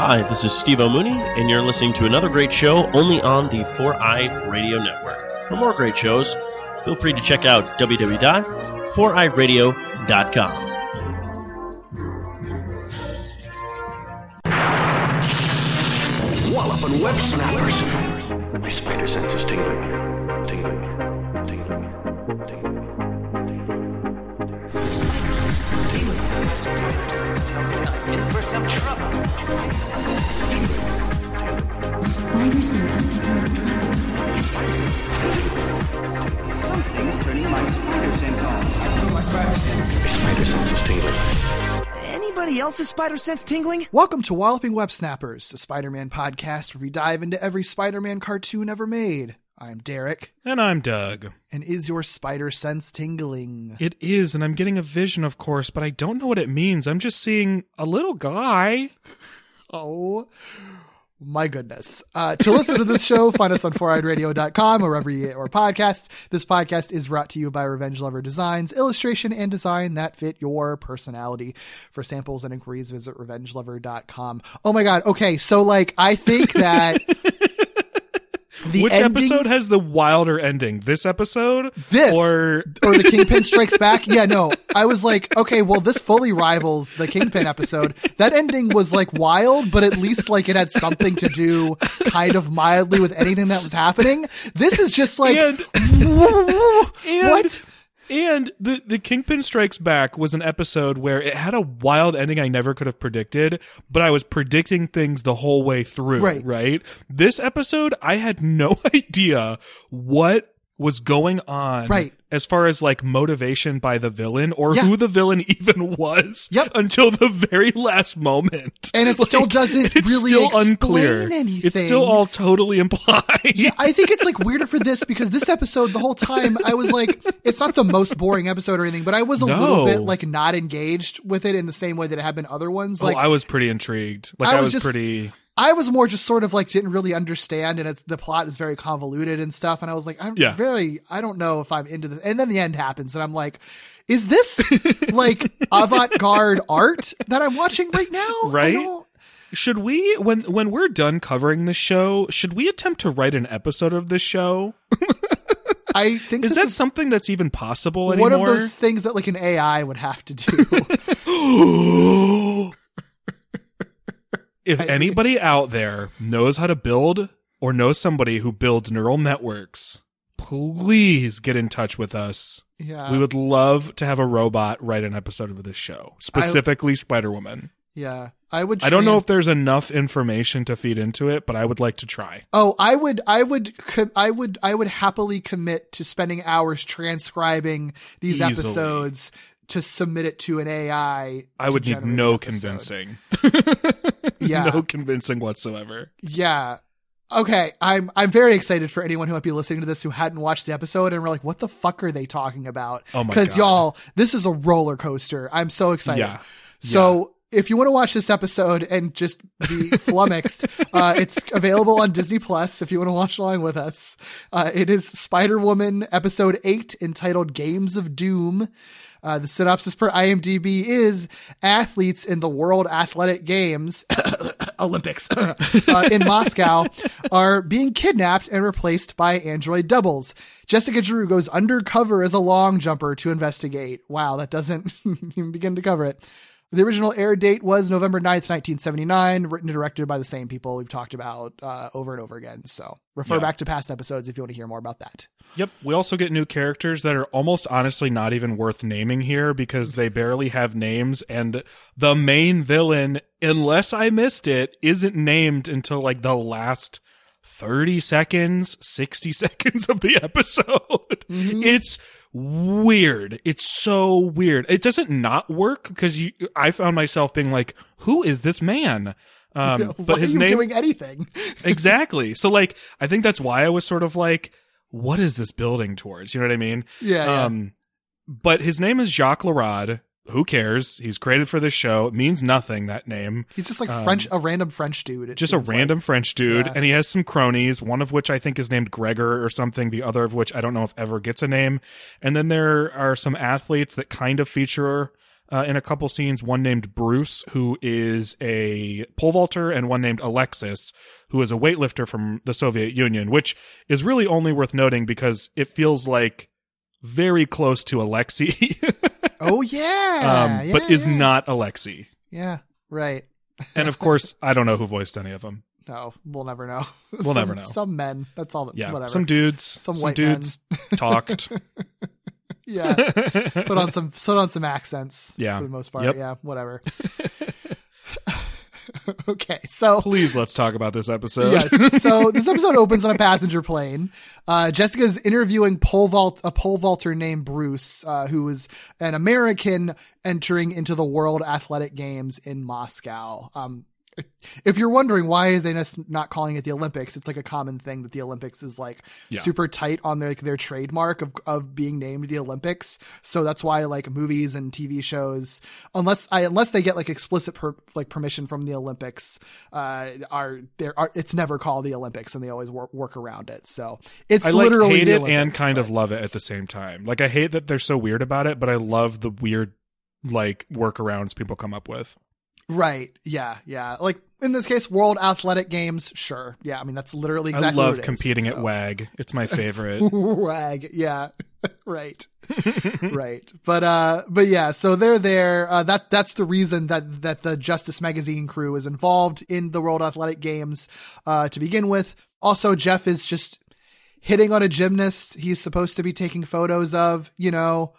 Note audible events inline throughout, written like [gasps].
Hi, this is Steve O'Mooney, and you're listening to another great show only on the 4i Radio Network. For more great shows, feel free to check out www.4iradio.com. Walloping Web Snappers. My spider sense is tingling. Tingling. Tingling. Tingling. Spider sense tingling. Spider sense tells me I'm in for some trouble. My spider sense is picking up trouble. Something's turning my spider sense on. My spider sense. My spider sense is tingling. Anybody else's spider sense tingling? Welcome to Walloping Web Snappers, a Spider Man podcast where we dive into every Spider Man cartoon ever made. I'm Derek, And I'm Doug. and is your spider sense tingling? It is, and I'm getting a vision, of course, but I don't know what it means. I'm just seeing a little guy. [laughs] Oh my goodness. Uh, to listen to this show, find us on 4iradio.com or wherever you get our podcasts. This podcast is brought to you by Revenge Lover Designs, illustration and design that fit your personality. For samples and inquiries, visit revengelover.com. Oh my god. Okay. So like, I think that [laughs] the Which ending- episode has the wilder ending? This episode? This Or. or the Kingpin [laughs] Strikes Back. Yeah, no. I was like, okay, well, this fully rivals the Kingpin episode. That ending was like wild, but at least like it had something to do kind of mildly with anything that was happening. This is just like, And- [laughs] and- what? And the, the Kingpin Strikes Back was an episode where it had a wild ending I never could have predicted, but I was predicting things the whole way through. Right. Right. This episode, I had no [laughs] idea what was going on. Right. As far as like motivation by the villain or Yeah. who the villain [laughs] even was. Yep. Until the very last moment. And it [laughs] still doesn't it's really still explain unclear. It's still all totally implied. Yeah, I think it's like weirder for this [laughs] because this episode, the whole time, I was like, it's not the most boring episode or anything, but I was a little bit like not engaged with it in the same way that it had been other ones. Oh, like, oh, I was pretty intrigued. Like I I was was, just- pretty I was more just sort of like didn't really understand, and it's the plot is very convoluted and stuff. And I was like, I'm Yeah. very, I don't know if I'm into this. And then the end happens, and I'm like, is this like [laughs] avant garde art that I'm watching right now? Right? Should we, when when we're done covering the show, should we attempt to write an episode of this show? [laughs] I think Is this that something that's even possible anymore? one of those things that like an AI would have to do. [laughs] [gasps] [gasps] [gasps] if anybody out there knows how to build or knows somebody who builds neural networks, please get in touch with us. yeah, we would love to have a robot write an episode of this show, specifically Spider Woman. yeah. I would. I don't know if there's enough information to feed into it, but I would like to try. Oh, I would, I would, I would, I would happily commit to spending hours transcribing these Easily. episodes to submit it to an AI. I would need no convincing. [laughs] [laughs] Yeah. no convincing whatsoever. Yeah. Okay, I'm I'm very excited for anyone who might be listening to this who hadn't watched the episode and we're like, what the fuck are they talking about? Oh my Because y'all, this is a roller coaster. I'm so excited. Yeah. So if you want to watch this episode and just be flummoxed, [laughs] uh, it's available on Disney Plus if you want to watch along with us. Uh, it is Spider Woman episode eight entitled Games of Doom. Uh, the synopsis per IMDb is athletes in the World Athletic Games, [coughs] Olympics, [coughs] uh, in Moscow are being kidnapped and replaced by android doubles. Jessica Drew goes undercover as a long jumper to investigate. Wow, that doesn't [laughs] even begin to cover it. The original air date was November 9th, 1979, written and directed by the same people we've talked about uh, over and over again. So refer Yeah. back to past episodes if you want to hear more about that. Yep. We also get new characters that are almost honestly not even worth naming here because they barely have names. And the main villain, unless I missed it, isn't named until like the last 30 seconds, 60 [laughs] seconds of the episode. It's weird. It's so weird. It doesn't not work because you, I found myself being like, who is this man? Um, [laughs] but Why his are you name, doing anything? [laughs] exactly. So like, I think that's why I was sort of like, what is this building towards? You know what I mean? Yeah, yeah. Um, but his name is Jacques Larad. Who cares? He's created for this show. It means nothing, that name. He's just like French, a random French dude. um, Just a seems like. random French dude. Yeah. And he has some cronies, one of which I think is named Gregor or something, the other of which I don't know if ever gets a name. And then there are some athletes that kind of feature uh, in a couple scenes. One named Bruce, who is a pole vaulter, and one named Alexis, who is a weightlifter from the Soviet Union, which is really only worth noting because it feels like very close to Alexi, [laughs] Oh yeah, um, but yeah, is yeah. not Alexi. Yeah, right. And of course, I don't know who voiced any of them. No, we'll never know. We'll Some- never know. Some men. That's all. That, Yeah, whatever. some dudes, Some some, white dudes talked. [laughs] yeah. Put on [laughs] some. Put on some accents. Yeah. For the most part. Yep. Yeah. Whatever. [laughs] okay. So. Please, let's talk about this episode. yes. [laughs] So this episode opens on a passenger plane. Uh, Jessica's interviewing pole vault a pole vaulter named Bruce, uh, who is an American entering into the World Athletic Games in Moscow. Um, if you're wondering why are they just not calling it the Olympics, it's like a common thing that the Olympics is like Yeah. super tight on their like, their trademark of of being named the Olympics. So that's why like movies and TV shows, unless I unless they get like explicit per, like permission from the Olympics, uh, are there are it's never called the Olympics, and they always work work around it. So it's I like literally hate it and kind but- of love it at the same time. Like I hate that they're so weird about it, but I love the weird like workarounds people come up with. Right. Yeah, yeah. Like in this case, World Athletic Games. Sure. Yeah. I mean that's literally exactly I love it is, competing at so. WAG. It's my favorite. [laughs] Wag. Yeah. [laughs] right. [laughs] right. But uh but yeah, so they're there. Uh that that's the reason that that the Justice Magazine crew is involved in the World Athletic Games uh to begin with. Also Jeff is just hitting on a gymnast he's supposed to be taking photos of, you know,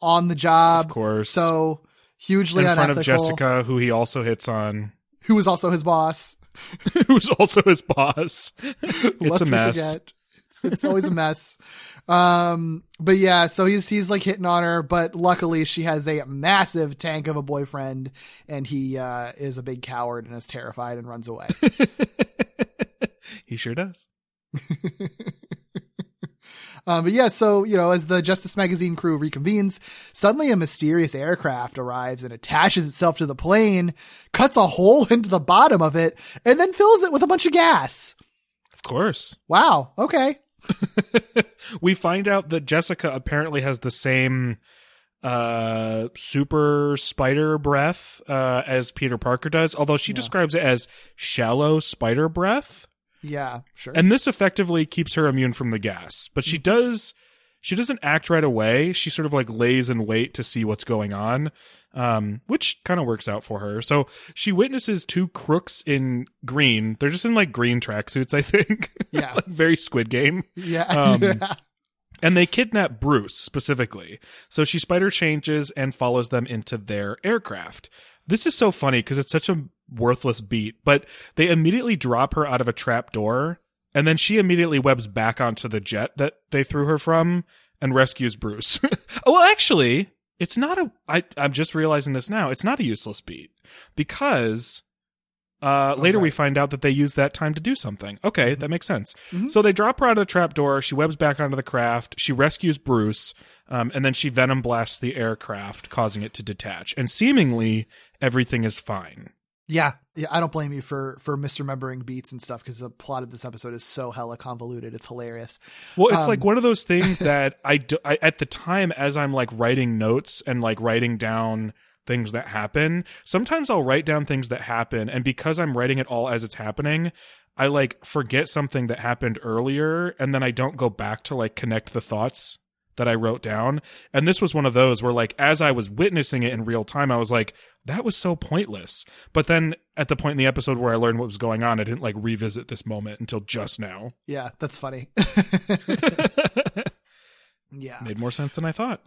on the job. Of course. So hugely in front unethical. of Jessica, who he also hits on, who is also his boss. [laughs] who's also his boss. [laughs] It's Lest a mess. It's, it's always a mess. Um, but yeah, so he's he's like hitting on her, but luckily she has a massive tank of a boyfriend, and he uh, is a big coward and is terrified and runs away. [laughs] he sure does. Um, but yeah, so you know, as the Justice Magazine crew reconvenes, suddenly a mysterious aircraft arrives and attaches itself to the plane, cuts a hole [laughs] into the bottom of it, and then fills it with a bunch of gas. Of course. Wow. Okay. [laughs] we find out that Jessica apparently has the same uh super spider breath uh as Peter Parker does, although she Yeah. describes it as shallow spider breath. Yeah. Sure. And this effectively keeps her immune from the gas. But she does she doesn't act right away. She sort of like lays in wait to see what's going on. Um, which kind of works out for her. So she witnesses two crooks in green. They're just in like green tracksuits, I think. [laughs] Yeah. like very squid game. yeah. um, [laughs] yeah. And they kidnap Bruce specifically. So she spider changes and follows them into their aircraft. This is so funny because it's such a worthless beat, but they immediately drop her out of a trap door and then she immediately webs back onto the jet that they threw her from and rescues Bruce. oh, [laughs] well, actually, it's not a. I, I'm just realizing this now. It's not a useless beat because uh, later we find out that they use that time to do something. Okay, that makes sense. Mhm. So they drop her out of the trapdoor. She webs back onto the craft. She rescues Bruce, um, and then she venom blasts the aircraft, causing it to detach. And seemingly everything is fine. Yeah, yeah, I don't blame you for for misremembering beats and stuff because the plot of this episode is so hella convoluted. It's hilarious. Well, it's Um, like one of those things [laughs] that I, do, I at the time as I'm like writing notes and like writing down things that happen. Sometimes I'll write down things that happen, and because I'm writing it all as it's happening, I like forget something that happened earlier, and then I don't go back to like connect the thoughts that I wrote down. And this was one of those where like as I was witnessing it in real time, I was like, that was so pointless. But then at the point in the episode where I learned what was going on, I didn't like revisit this moment until just now. Yeah, that's funny. [laughs] [laughs] yeah, Made more sense than I thought.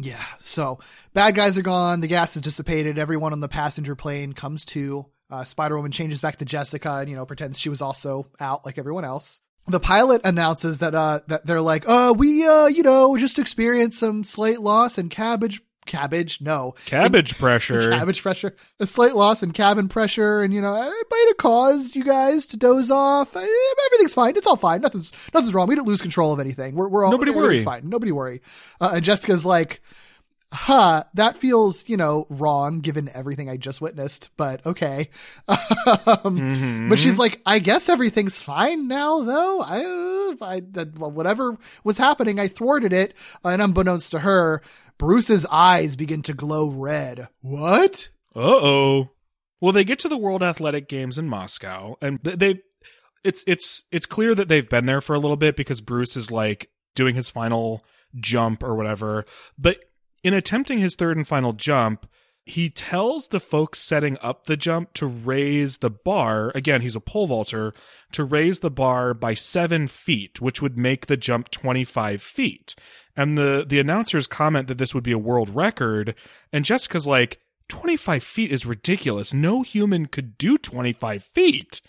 Yeah. So bad guys are gone. The gas is dissipated. Everyone on the passenger plane comes to. Uh, Spider Woman changes back to Jessica and you know pretends she was also out like everyone else. The pilot announces that uh that they're like, uh, we uh you know just experienced some slate loss and cabbage cabbage no Cabbage [laughs] pressure. cabbage pressure, a slight loss in cabin pressure, and you know, it might have caused you guys to doze off. Everything's fine. It's all fine. Nothing's nothing's wrong. We didn't lose control of anything. We're we're all Nobody worry. Fine. Nobody worry. Uh, and Jessica's like, huh, that feels you know wrong given everything I just witnessed, but okay. [laughs] um, Mhm. But she's like, I guess everything's fine now, though. I, "Eh, I, that, whatever was happening, I thwarted it. And unbeknownst to her, Bruce's eyes begin to glow red. What? Uh oh. Well, they get to the World Athletic Games in Moscow, and they it's it's it's clear that they've been there for a little bit because Bruce is like doing his final jump or whatever. But in attempting his third and final jump, he tells the folks setting up the jump to raise the bar. Again, he's a pole vaulter to raise the bar by seven feet, which would make the jump 25 feet. And the, the announcers comment that this would be a world record. And Jessica's like, 25 feet is ridiculous. No human could do 25 feet.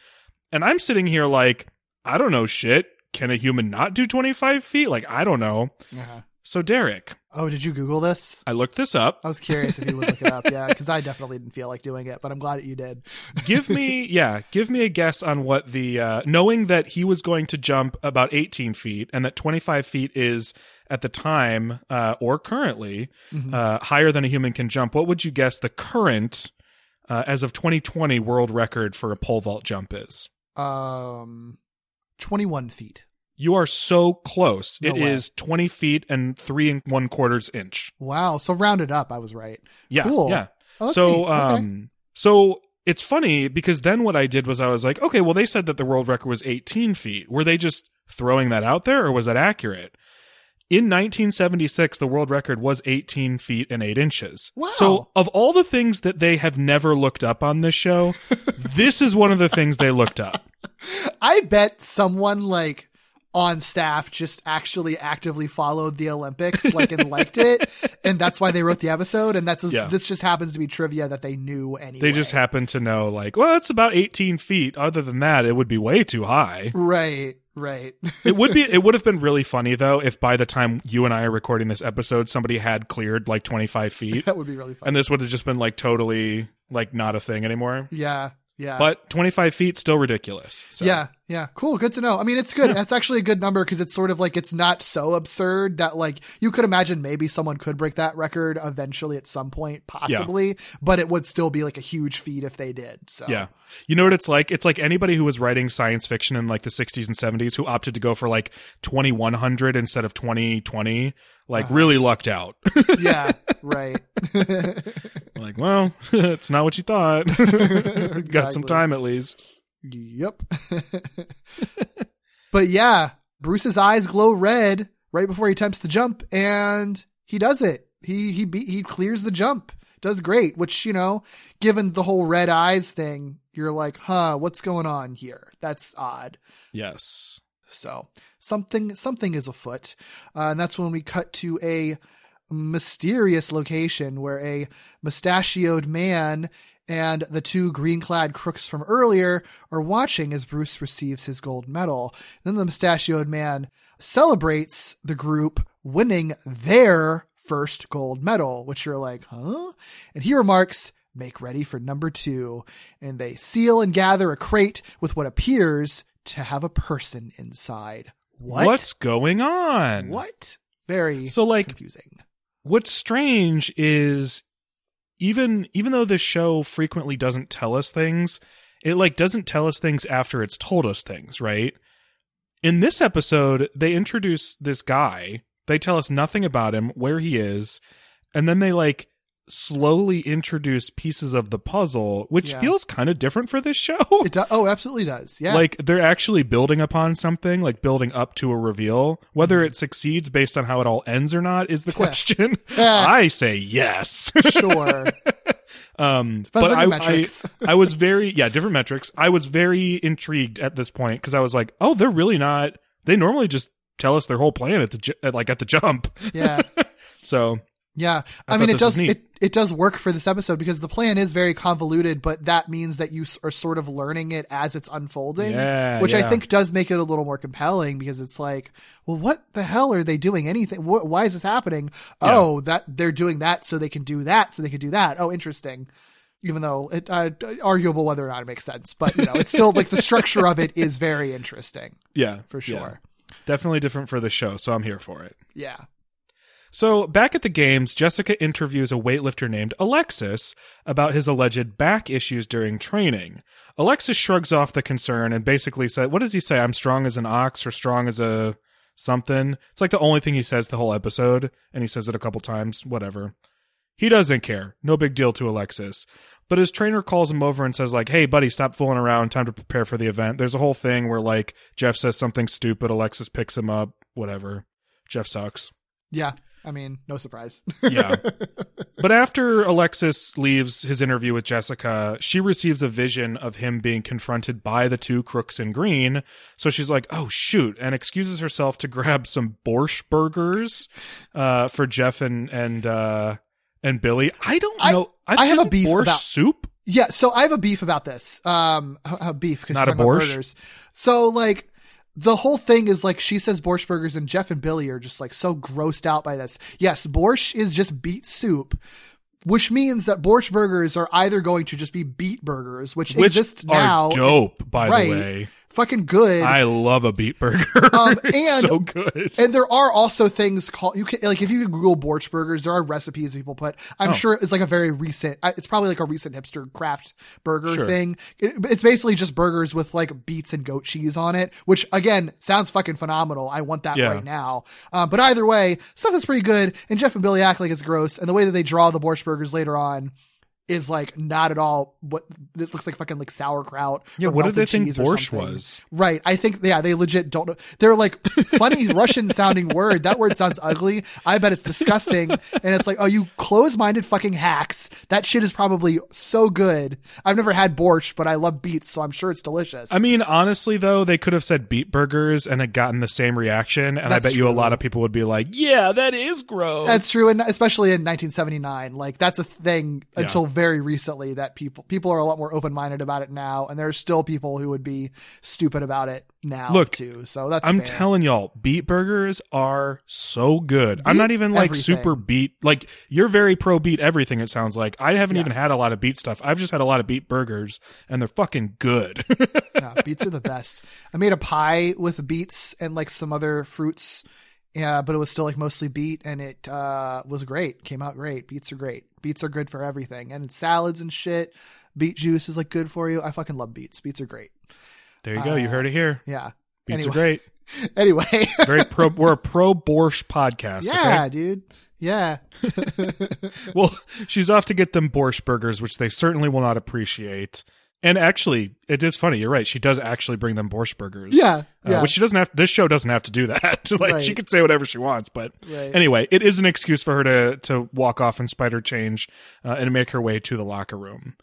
And I'm sitting here like, I don't know shit. Can a human not do 25 feet? Like, I don't know. Uh-huh. So, Derek, Oh, did you Google this? I looked this up. I was curious if you would look it up. Yeah, because I definitely didn't feel like doing it, but I'm glad that you did. give me [laughs] yeah give me a guess on what the uh knowing that he was going to jump about 18 feet and that 25 feet is at the time uh or currently uh higher than a human can jump what would you guess the current uh, as of 2020 world record for a pole vault jump is Um, 21 feet. You are so close No It way. is 20 feet and three and one quarters inch Wow. So rounded up, I was right. Yeah, Cool. yeah. Oh, so. Okay. um, so it's funny because then what I did was I was like, okay, well, they said that the world record was 18 feet. Were they just throwing that out there, or was that accurate? In 1976, the world record was 18 feet and 8 inches. Wow. So, of all the things that they have never looked up on this show, [laughs] this is one of the things they looked up. I bet someone like on staff just actually actively followed the Olympics, like and liked it, [laughs] and that's why they wrote the episode. And that's just, Yeah. this just happens to be trivia that they knew anyway. They just happen to know, like, well, it's about 18 feet. Other than that, it would be way too high. right, right. [laughs] It would be. It would have been really funny though if by the time you and I are recording this episode, somebody had cleared like twenty five feet, that would be really fun. and this would have just been like totally like not a thing anymore. yeah, yeah. But twenty five feet still ridiculous. So. Yeah, yeah, cool. Good to know. I mean, it's good. That's actually a good number because it's sort of like it's not so absurd that like you could imagine maybe someone could break that record eventually at some point, possibly, but it would still be like a huge feat if they did. So Yeah. You know what it's like? It's like anybody who was writing science fiction in like the 60s and 70s who opted to go for like 2100 instead of 2020, like Uh-huh. really lucked out. [laughs] yeah, right. [laughs] like, well, [laughs] it's not what you thought. Got some time at least. Yep. [laughs] but yeah, Bruce's eyes glow red right before he attempts to jump, and he does it. He he be, he clears the jump, does great. Which you know, given the whole red eyes thing, you're like, huh, what's going on here? That's odd. Yes. So something something is afoot, uh, and that's when we cut to a mysterious location where a mustachioed man and the two green-clad crooks from earlier are watching as Bruce receives his gold medal. Then the mustachioed man celebrates the group winning their first gold medal, which you're like, huh? And he remarks, make ready for number two. And they seal and gather a crate with what appears to have a person inside. What? What's going on? What? Very So like confusing. what's strange is even even though this show frequently doesn't tell us things, it like doesn't tell us things after it's told us things, right? In this episode, they introduce this guy. They tell us nothing about him, where he is, and then they like slowly introduce pieces of the puzzle, which Yeah. feels kind of different for this show. [laughs] It do- oh, absolutely does. Yeah. Like they're actually building upon something, like building up to a reveal. Mm-hmm. Whether it succeeds based on how it all ends or not is the question. [laughs] Yeah. [laughs] I say yes. sure. um, Depends but I, metrics. I, I was very yeah different metrics. I was very intrigued at this point because I was like, oh, they're really not. They normally just tell us their whole plan at the ju- at, like at the jump. Yeah. So Yeah. I I, mean, it does, it, it does work for this episode because the plan is very convoluted, but that means that you are sort of learning it as it's unfolding, Yeah, which I think does make it a little more compelling because it's like, well, what the hell are they doing anything? Wh- why is this happening? Yeah. Oh, that they're doing that so they can do that so they can do that. Oh, interesting. Even though it, uh, arguable whether or not it makes sense, but you know, it's still like the structure of it is very interesting yeah, for yeah. sure. definitely different for the show. So I'm here for it. Yeah. So, back at the games, Jessica interviews a weightlifter named Alexis about his alleged back issues during training. Alexis shrugs off the concern and basically says, What does he say? I'm strong as an ox or strong as a something. It's like the only thing he says the whole episode, and he says it a couple times, whatever. He doesn't care. No big deal to Alexis. But his trainer calls him over and says, like, hey, buddy, stop fooling around. Time to prepare for the event. There's a whole thing where, like, Jeff says something stupid. Alexis picks him up. Whatever. Jeff sucks. Yeah. I mean, no surprise. Yeah. [laughs] but after Alexis leaves his interview with Jessica, she receives a vision of him being confronted by the two crooks in green. So she's like, oh, shoot, and excuses herself to [laughs] grab some borscht burgers uh, for Jeff and, and, uh, and Billy. I don't I- know. I have a beef borscht about- soup. Yeah, so I have a beef about this. Um, a a beef because Not a borscht? burgers. So like, the whole thing is like she says borscht burgers, and Jeff and Billy are just like so grossed out by this. Yes, borscht is just beet soup, which means that borscht burgers are either going to just be beet burgers, which, Which exist now, dope, by right? the way. Fucking good. I love a beet burger. Um, [laughs] and- so good. And there are also things called you can like if you Google borscht burgers, there are recipes people put. I'm Oh. sure it's like a very recent. It's probably like a recent hipster craft burger Sure. thing. It- it's basically just burgers with like beets and goat cheese on it, which again sounds fucking phenomenal. I want that Yeah. right now. Um, but either way, stuff is pretty good. And Jeff and Billy act like it's gross, and the way that they draw the borscht burgers later on. Is like not at all what it looks like fucking like sauerkraut. yeah, what did they think borscht was? Right. I think, yeah, they legit don't know. They're like funny [laughs] Russian sounding word. That word sounds ugly. I bet it's disgusting. And it's like, oh, you close minded fucking hacks. That shit is probably so good. I've never had borscht, but I love beets, so I'm sure it's delicious. I mean, honestly, though, they could have said beet burgers and had gotten the same reaction, and That's I bet you a lot of people would be like, "Yeah, that is gross." that's true. And especially in 1979, like that's a thing until very recently that people, people are a lot more open minded about it now. And there are still people who would be stupid about it now Look, too. So that's, I'm fair. telling y'all, beet burgers are so good. I'm not even like everything. super beet. Like you're very pro beet everything. It sounds like I haven't Yeah. even had a lot of beet stuff. I've just had a lot of beet burgers, and they're fucking good. [laughs] yeah, beets are the best. I made a pie with beets and like some other fruits. Yeah, but it was still like mostly beet and it uh was great. Came out great. Beets are great. Beets are good for everything. And salads and shit. Beet juice is like good for you. I fucking love beets. Beets are great. there you go. you heard it uh, here. Yeah. Beets anyway. are great. [laughs] Anyway. Very pro. [laughs] We're a pro borscht podcast. yeah, okay? dude. Yeah. [laughs] Well, she's off to get them borscht burgers, which they certainly will not appreciate. And actually, it is funny. You're right. She does actually bring them borscht burgers. Yeah. Uh, which she doesn't have. This show doesn't have to do that. [laughs] like Right. she could say whatever she wants, but Right. anyway, it is an excuse for her to to walk off and spider change uh, and make her way to the locker room.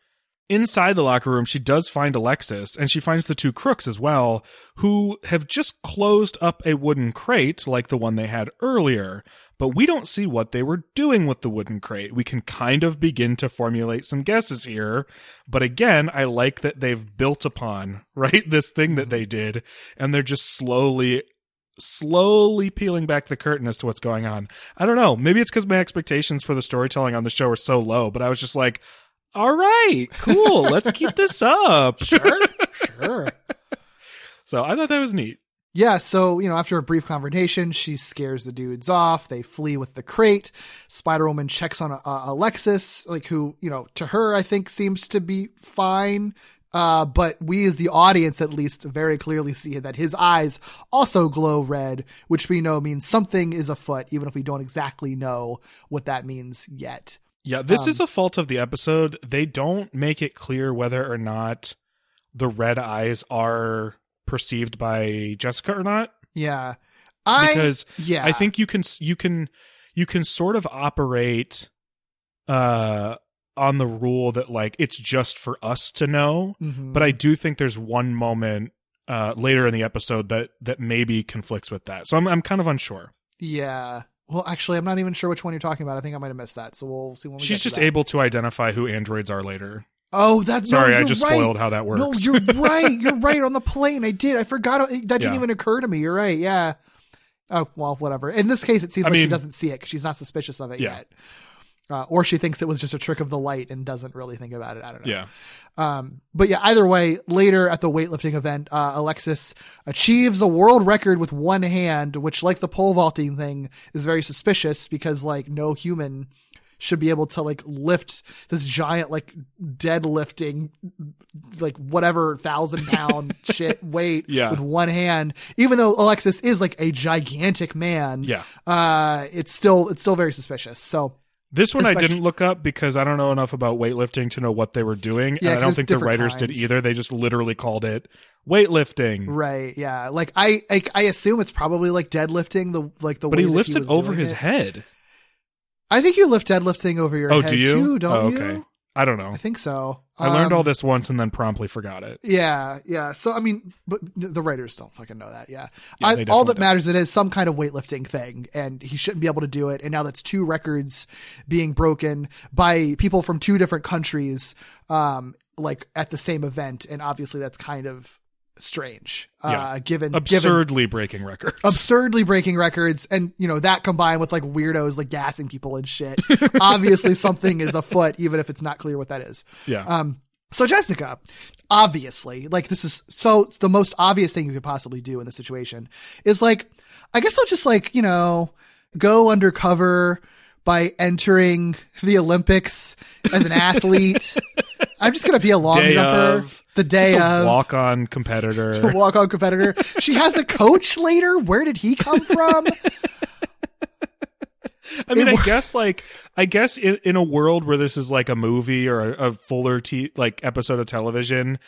Inside the locker room, she does find Alexis, and she finds the two crooks as well, who have just closed up a wooden crate like the one they had earlier. But we don't see what they were doing with the wooden crate. We can kind of begin to formulate some guesses here. But again, I like that they've built upon, [laughs] right, this thing that they did, and they're just slowly slowly peeling back the curtain as to what's going on. I don't know. Maybe it's because my expectations for the storytelling on the show are so low, but I was just like, all right, cool. Let's keep this up. [laughs] Sure. sure. [laughs] So I thought that was neat. Yeah, so, you know, after a brief confrontation, she scares the dudes off. They flee with the crate. Spider Woman checks on uh, Alexis, like, who, you know, to her, I think seems to be fine. Uh, but we as the audience at least very clearly see that his eyes also glow red, which we know means something is afoot, even if we don't exactly know what that means yet. Yeah, this Um, is a fault of the episode. They don't make it clear whether or not the red eyes are perceived by Jessica or not. Yeah. I, because yeah, I think you can you can you can sort of operate uh on the rule that like it's just for us to know, Mhm. but I do think there's one moment uh later in the episode that that maybe conflicts with that. So I'm I'm kind of unsure. yeah. Well, actually, I'm not even sure which one you're talking about. I think I might have missed that. So we'll see when we She's get to just able to identify who androids are later. Oh, that's Sorry, no, I just right. spoiled how that works. No, you're [laughs] right. You're right on the plane. I did. I forgot. That didn't Yeah. even occur to me. You're right. Yeah. Oh well, whatever. In this case, it seems I like she doesn't see it because she's not suspicious of it Yeah. yet. Uh, or she thinks it was just a trick of the light and doesn't really think about it. I don't know. Yeah. Um, but yeah, either way, later at the weightlifting event, uh, Alexis achieves a world record with one hand, which, like the pole vaulting thing, is very suspicious because like no human should be able to like lift this giant like deadlifting like whatever thousand pound [laughs] shit weight Yeah. with one hand even though alexis is like a gigantic man Yeah. uh it's still it's still very suspicious so This one I didn't look up because I don't know enough about weightlifting to know what they were doing. Yeah, and I don't think the writers did either. They just literally called it weightlifting. right yeah like i i, I assume it's probably like deadlifting the like the But he lifts it was over his it. head. I think you lift deadlifting over your Oh, head do you? too don't Oh, you okay. I don't know. i think so I learned all Um, this once and then promptly forgot it. Yeah, yeah. So I mean, but the writers don't fucking know that. Yeah, Yeah, I, all that don't. matters it is some kind of weightlifting thing, and he shouldn't be able to do it. And now that's two records being broken by people from two different countries, um, like at the same event, and obviously that's kind of strange. Yeah. Uh, given given Absurdly breaking records. absurdly breaking records and you know that combined with like weirdos like gassing people and shit obviously [laughs] something is afoot even if it's not clear what that is yeah. um, so Jessica, obviously, like this is so the most obvious thing you could possibly do in this situation is like, I guess I'll just like, you know, go undercover by entering the Olympics as an athlete. [laughs] [laughs] I'm just going to be a long Day jumper of. the day of walk on competitor. [laughs] walk on competitor. She has a coach later. Where did he come from? I mean, It I guess like I guess in, in a world where this is like a movie or a, a fuller t- like episode of television,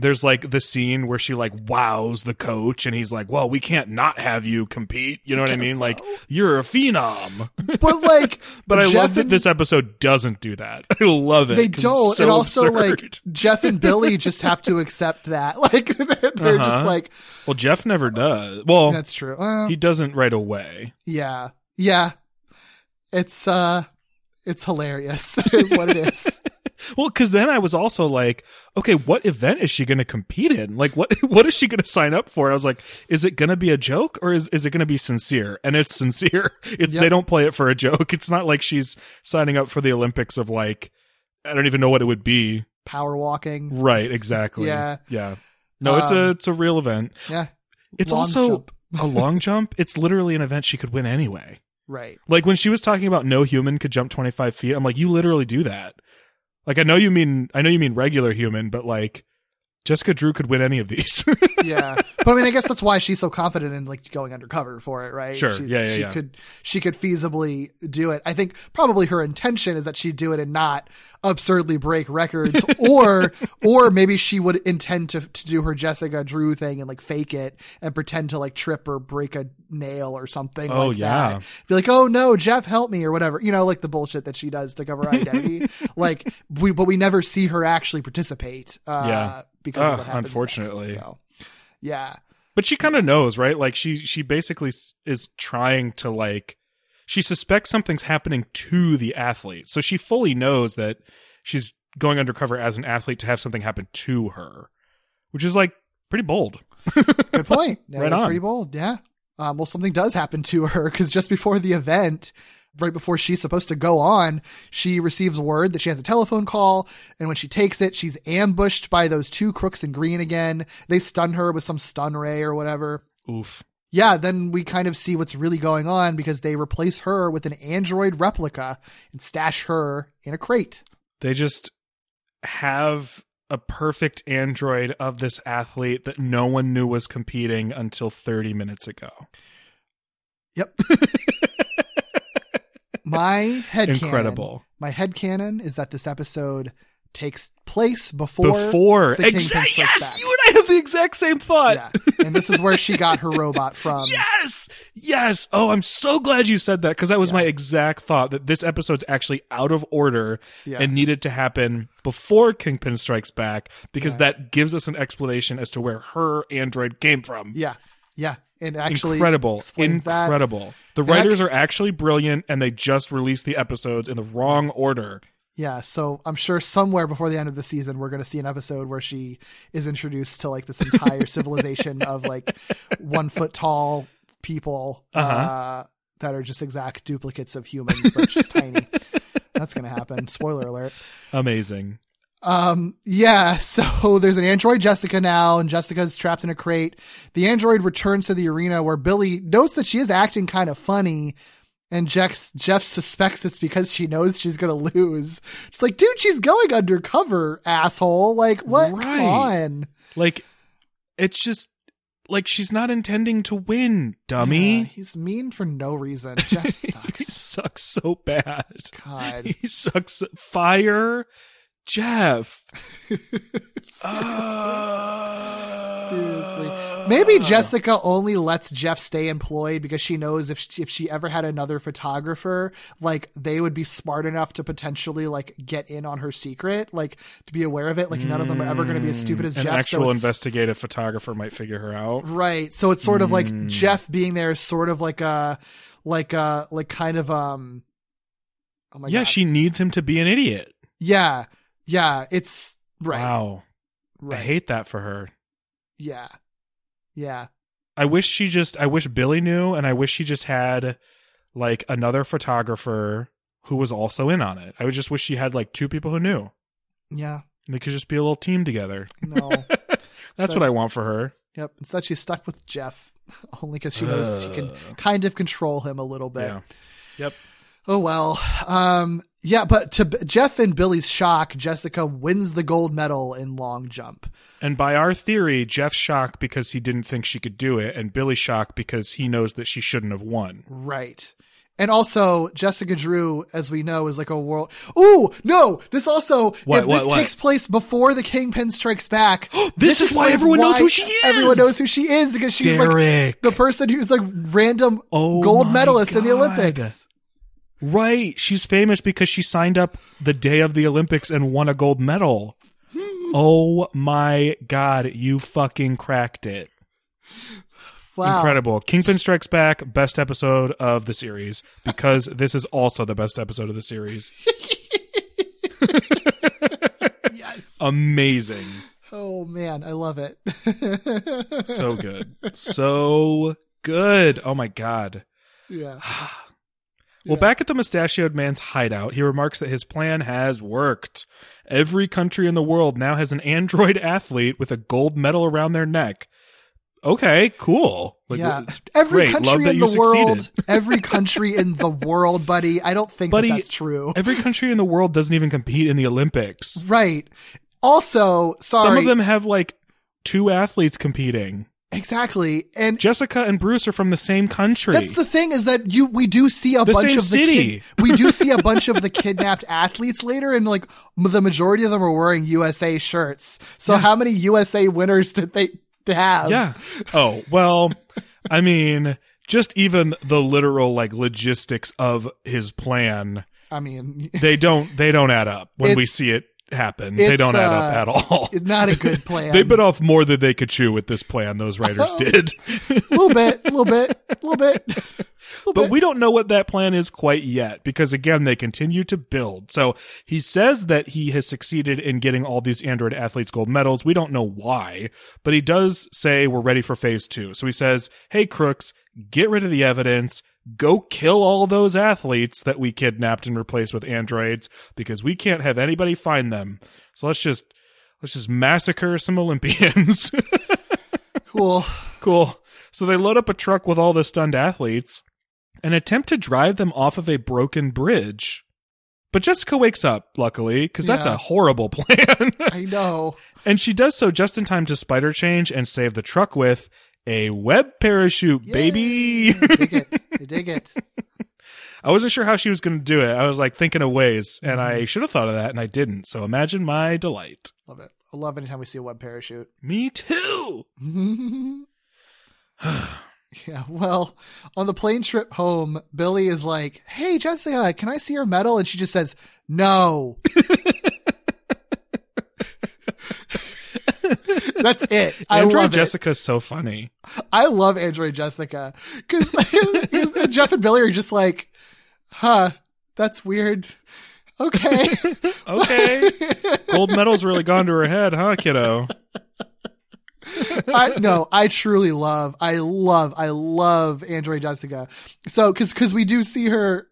there's like the scene where she like wows the coach and he's like, "Well, we can't not have you compete." You know what I guess mean? so. Like you're a phenom. [laughs] But like, [laughs] But I love Jeff that and- this episode doesn't do that. [laughs] I love it. They don't so and also absurd. like jeff and billy just have to accept that like they're just Uh-huh. like well, Jeff never does. Well, that's true Well, he doesn't right away. yeah yeah it's uh it's hilarious is what it is Well, because then I was also like, okay, what event is she going to compete in? Like, what [laughs] what is she going to sign up for? I was like, is it going to be a joke or is is it going to be sincere? And it's sincere. [laughs] It's Yep. they don't play it for a joke. [laughs] It's not like she's signing up for the Olympics of like, I don't even know what it would be. power walking Right? Exactly. Yeah. Yeah. No, it's a Um, it's a real event. yeah It's long also jump. a long jump. It's literally an event she could win anyway. right Like when she was talking about no human could jump 25 feet, I'm like, you literally do that. Like I know you mean I know you mean regular human, but like Jessica Drew could win any of these. [laughs] yeah but i mean i guess that's why she's so confident in like going undercover for it right Sure. She's- Yeah, yeah, she yeah. could she could feasibly do it i think probably her intention is that she'd do it and not absurdly break records [laughs] or or maybe she would intend to, to do her jessica drew thing and like fake it and pretend to like trip or break a nail or something Oh, like yeah. that be like oh no jeff help me or whatever you know like the bullshit that she does to cover identity [laughs] like we but we never see her actually participate uh Yeah. Because Ugh, of what happens unfortunately. next, so yeah but she kind of knows, right? Like she she basically is trying to like she suspects something's happening to the athlete. So she fully knows that she's going undercover as an athlete to have something happen to her, which is like pretty bold. Good point. [laughs] That Right was on. pretty bold. Yeah. Um, well, something does happen to her because just before the event, right before she's supposed to go on, she receives word that she has a telephone call. And when she takes it, she's ambushed by those two crooks in green again. They stun her with some stun ray or whatever. Oof. Yeah, then we kind of see what's really going on because they replace her with an android replica and stash her in a crate. They just have a perfect android of this athlete that no one knew was competing until 30 minutes ago. Yep. [laughs] my head Incredible. My head canon is that this episode takes place before Before the Kingpin yes, Back. you and I have the exact same thought. yeah, and this is where she got her robot [laughs] from. Yes, yes. Oh, I'm so glad you said that because that was my exact thought that this episode's actually out of order Yeah. and needed to happen before Kingpin Strikes Back because that gives us an explanation as to where her android came from. yeah, yeah, and actually incredible, explains that. incredible. The And writers are actually brilliant, and they just released the episodes in the wrong order. Yeah, so I'm sure somewhere before the end of the season, we're going to see an episode where she is introduced to like this entire [laughs] civilization of like one foot tall people uh Uh-huh. that are just exact duplicates of humans, but just tiny. [laughs] That's gonna happen. Spoiler alert. Amazing. Um, yeah, [laughs] so there's an android Jessica now, and Jessica's trapped in a crate. The android returns to the arena where Billy notes that she is acting kind of funny, and Jeff, Jeff suspects it's because she knows she's gonna lose. It's like, dude, she's going undercover, asshole. Like, what? Come on. Like, it's just like she's not intending to win, dummy. Yeah, he's mean for no reason. Jeff [laughs] he sucks. sucks so bad. God. He sucks. Fire Jeff. [laughs] Seriously. Maybe Jessica only lets Jeff stay employed because she knows if she, if she ever had another photographer, like they would be smart enough to potentially like get in on her secret, like to be aware of it. Like none of them are ever going to be as stupid as An Jeff. so actual it's- investigative photographer might figure her out. Right. So it's sort of like Mm. Jeff being there is sort of like a like a like kind of um Oh my yeah, god. she needs him to be an idiot. Yeah. Yeah, it's right. Wow. Right. I hate that for her. yeah. Yeah. I wish she just I wish Billy knew and I wish she just had like another photographer who was also in on it. I would just wish she had like two people who knew. Yeah. They could just be a little team together. No. [laughs] That's So- what I want for her. Yep. Instead, she's stuck with Jeff, [laughs] only because she knows she can kind of control him a little bit. Yeah. Yep. Oh well. Um. Yeah, but to B- Jeff and Billy's shock, Jessica wins the gold medal in long jump. And by our theory, Jeff's shocked because he didn't think she could do it, and Billy's shocked because he knows that she shouldn't have won. Right. And also, Jessica Drew, as we know, is like a world. Ooh, no! This also, What, if what, this what? takes place before the Kingpin strikes back, [gasps] This is why explains everyone knows who she is! Everyone knows who she is because she's like the person who's like random Oh gold medalist in the Olympics. Right. She's famous because she signed up the day of the Olympics and won a gold medal. Hmm. oh my God. You fucking cracked it. Wow. Incredible. Kingpin Strikes Back, best episode of the series because [laughs] this is also the best episode of the series. [laughs] Yes. Amazing. Oh man, I love it. So good. So good. Oh my God. yeah. [sighs] [sighs] [sighs] Well, back at the mustachioed man's hideout, he remarks that his plan has worked. Every country in the world now has an android [laughs] athlete with a gold medal around their neck. Okay, cool. Like, yeah. Every great. Love country that in you the world, [laughs] every country in the world, buddy. I don't think Buddy, that that's true. Every country in the world doesn't even compete in the Olympics. Right. Also, sorry. Some of them have like two athletes competing. Exactly. And Jessica and Bruce are from the same country. That's the thing is that you we do see a The bunch of the city. kid, we do see a [laughs] bunch of the kidnapped athletes later, and like the majority of them are wearing USA shirts. So how many USA winners did they have? Yeah. Oh, well, I mean, just even the literal like logistics of his plan, I mean, they don't they don't add up when we see it happen. They don't add up uh, at all. [laughs] not a good [laughs] plan. They bit off more than they could chew with this plan, those writers [laughs] did. a little bit, a little bit, a little bit. But we don't know what that plan is quite yet because again, they continue to build. So he says that he has succeeded in getting all these Android athletes gold medals. We don't know why, but he does say we're ready for phase two. So he says, Hey, crooks, get rid of the evidence. Go kill all those athletes that we kidnapped and replaced with androids because we can't have anybody find them. So let's just, let's just massacre some Olympians. [laughs] Cool. Cool. So they load up a truck with all the stunned athletes and attempt to drive them off of a broken bridge. But Jessica wakes up, luckily, because that's Yeah. a horrible [laughs] plan. I know. and she does so just in time to spider change and save the truck with a web parachute, baby. I dig it. I dig it. [laughs] I wasn't sure how she was going to do it. I was like thinking of ways, and Mm-hmm. I should have thought of that, and I didn't. So imagine my delight. Love it. I love anytime we see a web parachute. Me too. [laughs] Yeah, well, on the plane trip home, Billy is like, "Hey, Jessica, can I see your medal?" And she just says, "No." [laughs] [laughs] That's it. I Android love it. Jessica's so funny. I love Android Jessica because [laughs] Jeff and Billy are just like, "Huh, that's weird." Okay. [laughs] Okay. Gold medal's really gone to her head, huh, kiddo? I no, I truly love, I love, I love Android Jessica. So, cause, cause we do see her,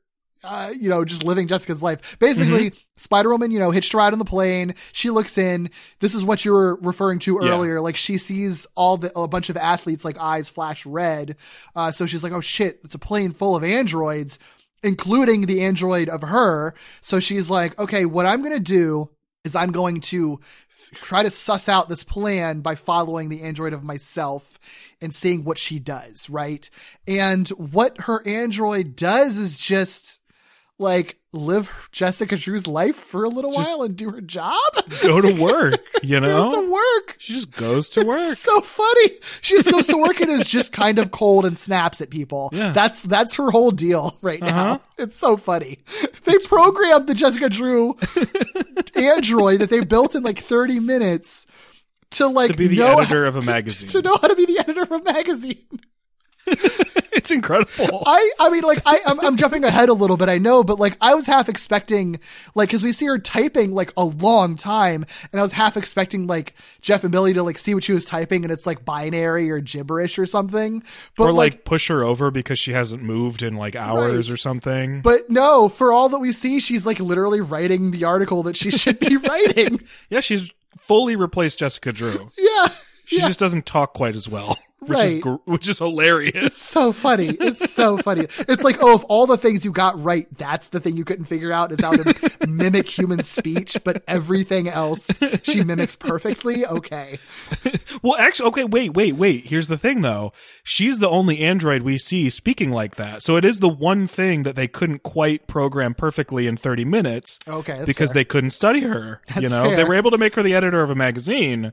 uh, you know, just living Jessica's life. Basically, Spider Woman, you know, hitched a ride on the plane. She looks in. This is what you were referring to Yeah. earlier. Like she sees all the a bunch of athletes like eyes flash red. Uh, so she's like, oh shit, it's a plane full of androids, including the android of her. So she's like, okay, what I'm gonna do is I'm going to try to suss out this plan by following the android of myself and seeing what she does, right? And what her android does is just like live Jessica Drew's life for a little Just while and do her job. Go to [laughs] work, you know. Goes to work. She just goes to It's work. so funny. She just goes to work and is just kind of cold and snaps at people. Yeah. That's that's her whole deal right now. Uh-huh. It's so funny. They programmed the Jessica Drew [laughs] android that they built in like 30 minutes to like To be the editor how- of a to- magazine. To know how to be the editor of a magazine. [laughs] it's incredible. I, I mean, like, I, I'm, I'm jumping ahead a little bit, I know, but like, I was half expecting, like, cause we see her typing like a long time, and I was half expecting like Jeff and Billy to like see what she was typing, and it's like binary or gibberish or something. But or like, push her over because she hasn't moved in like hours Right. or something. but no, for all that we see, she's like literally writing the article that she should be [laughs] writing. yeah, she's fully replaced Jessica Drew. Yeah. She yeah. just doesn't talk quite as well, which is Right. gr- which is hilarious. so funny. It's so [laughs] funny. It's like, oh, if all the things you got right, that's the thing you couldn't figure out is how to mimic human speech, but everything else she mimics perfectly. Okay. [laughs] Well, actually, okay, wait, wait, wait. Here's the thing, though. She's the only android we see speaking like that. So it is the one thing that they couldn't quite program perfectly in 30 minutes Okay. Because fair. they couldn't study her. you That's know, they were able to make her the editor of a magazine,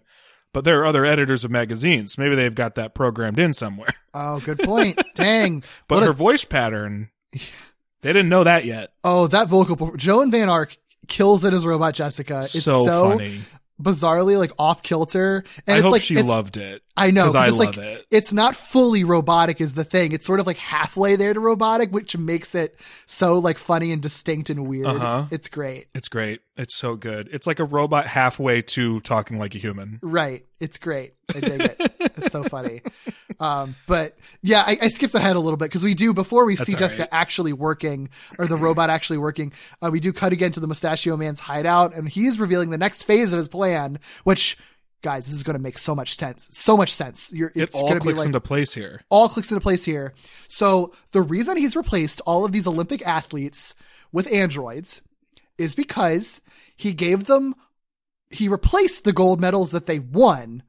but there are other editors of magazines. Maybe they've got that programmed in somewhere. [laughs] Oh, good point. [laughs] Dang. But What a- her voice pattern, [laughs] they didn't know that yet. oh, that vocal, Joan Van Ark kills it as Robot Jessica. It's so, so, funny. bizarrely like off kilter. And I it's hope like, she loved it. I know 'cause I it's love like it. it's not fully robotic is the thing. It's sort of like halfway there to robotic, which makes it so like funny and distinct and weird. Uh-huh. It's great. It's great. It's so good. It's like a robot halfway to talking like a human. Right. It's great. I dig it. [laughs] it's so funny. Um, but yeah, I, I skipped ahead a little bit because we do before we see Jessica right. actually working or the robot actually working. Uh, we do cut again to the Mustachio Man's hideout, and he's revealing the next phase of his plan. Which, guys, this is going to make so much sense. So much sense. You're, It all clicks like into place here. all clicks into place here. So the reason he's replaced all of these Olympic athletes with androids is because he gave them, he replaced the gold medals that they won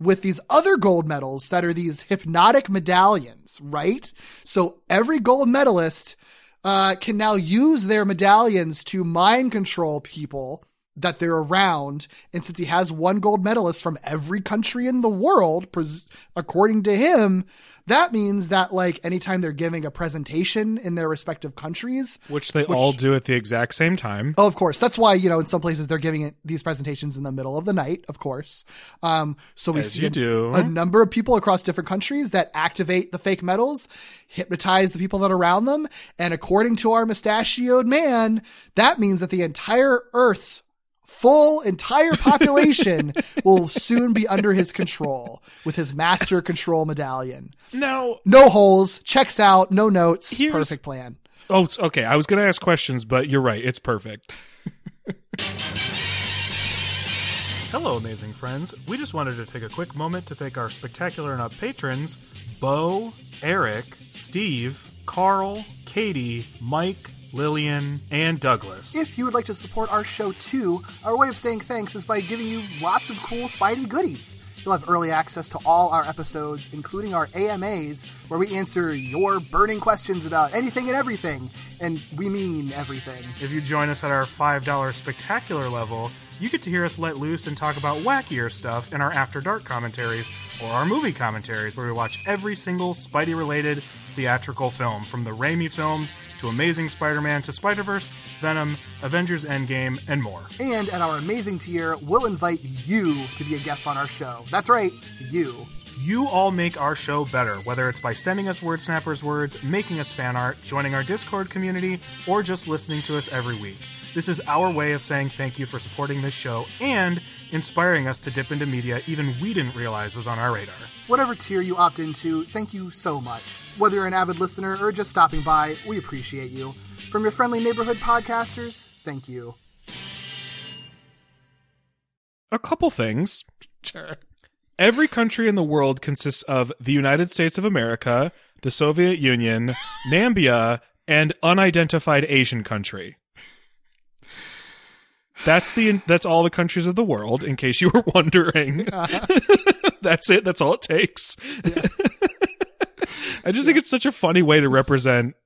with these other gold medals that are these hypnotic medallions, right? So every gold medalist uh, can now use their medallions to mind control people that they're around. And since he has one gold medalist from every country in the world, pres- according to him, that means that like anytime they're giving a presentation in their respective countries, Which they all do at the exact same time. Oh, of course. That's why, you know, in some places they're giving it these presentations in the middle of the night, of course. Um, so we As see a, a number of people across different countries that activate the fake metals, hypnotize the people that are around them. And according to our mustachioed man, that means that the entire Earth's full entire population [laughs] will soon be under his control with his master control medallion. No, No holes, checks out, no notes, Here's- perfect plan. oh, okay. I was going to ask questions, but you're right. It's perfect. Hello, amazing friends. We just wanted to take a quick moment to thank our spectacular enough patrons Bo, Eric, Steve, Carl, Katie, Mike, Lillian, and Douglas. If you would like to support our show too, our way of saying thanks is by giving you lots of cool Spidey goodies. You'll have early access to all our episodes, including our AMAs, where we answer your burning questions about anything and everything. And we mean everything. If you join us at our $5 spectacular level, you get to hear us let loose and talk about wackier stuff in our After Dark commentaries or our movie commentaries, where we watch every single Spidey related theatrical film, from the Raimi films to Amazing Spider Man to Spider Verse, Venom, Avengers Endgame, and more. And at our amazing tier, we'll invite you to be a guest on our show. That's right, you. You all make our show better, whether it's by sending us Word Snappers words, making us fan art, joining our Discord community, or just listening to us every week. This is our way of saying thank you for supporting this show and inspiring us to dip into media even we didn't realize was on our radar. Whatever tier you opt into, thank you so much. Whether you're an avid listener or just stopping by, we appreciate you. From your friendly neighborhood podcasters, thank you. A couple things. [laughs] Sure. Every country in the world consists of the United States of America, the Soviet Union, Nambia, and unidentified Asian country. That's the that's all the countries of the world. In case you were [laughs] wondering, [laughs] that's it. That's all it takes. [laughs] I just think it's such a funny way to represent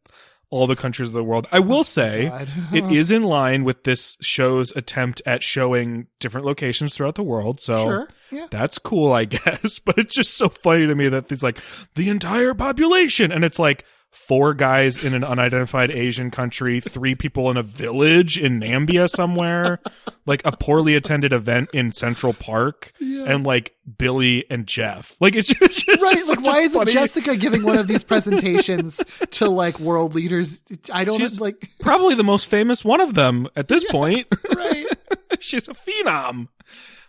all the countries of the world. I will oh, say [laughs] it is in line with this show's attempt at showing different locations throughout the world. So Sure, yeah. that's cool, I [laughs] guess. But it's just so funny to me that there's like the entire population, and it's like four guys in an unidentified Asian country, three people in a village in Nambia somewhere, like a poorly attended event in Central Park, and like Billy and Jeff. Like it's [laughs] just, Right, like why isn't funny- Jessica giving one of these presentations to like world leaders? I don't She's- like [laughs] Probably the most famous one of them at this point. right. [laughs] She's a phenom.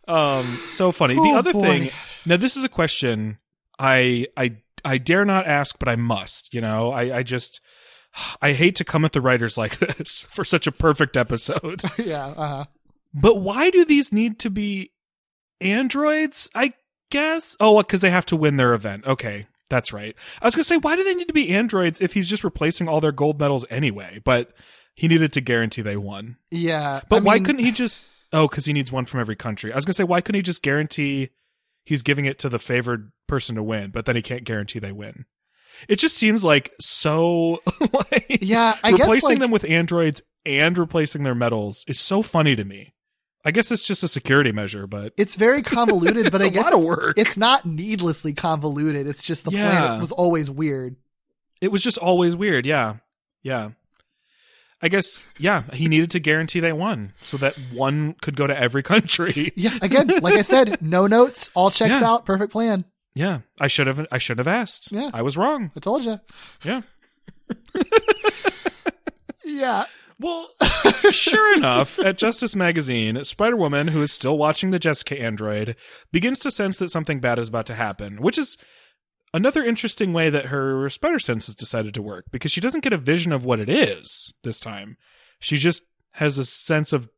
Um, so funny. the Oh, other boy. thing. Now, this is a question I I I dare not ask, but I must. You know, I I just I hate to come at the writers like [laughs] this for such a perfect episode. [laughs] yeah, uh-huh. but why do these need to be androids? I guess. Oh, because they have to win their event. Okay. That's right. I was gonna say, why do they need to be androids if he's just replacing all their gold medals anyway? But he needed to guarantee they won. yeah. But I why mean, couldn't he just? Oh, because he needs one from every country. I was gonna say, why couldn't he just guarantee he's giving it to the favored person to win, but then he can't guarantee they win? It just seems like so [laughs] like Yeah, I guess replacing like them with androids and replacing their medals is so funny to me. I guess it's just a security measure, but it's very [laughs] convoluted, but I a guess lot of it's, work. it's not needlessly convoluted. It's just the Yeah. planet was always weird. it was just always weird. Yeah, yeah. I guess yeah, he needed to guarantee they won so that one could go to every country. [laughs] Yeah, again, like I said, no notes, all checks Yeah. out, perfect plan. Yeah, I should have. I should have asked. Yeah. I was wrong. I told you. Yeah. [laughs] Yeah, Well, sure enough, at Justice Magazine, Spider Woman, who is still watching the Jessica android, begins to sense that something bad is about to happen, which is another interesting way that her spider sense has decided to work because she doesn't get a vision of what it is this time. She just has a sense of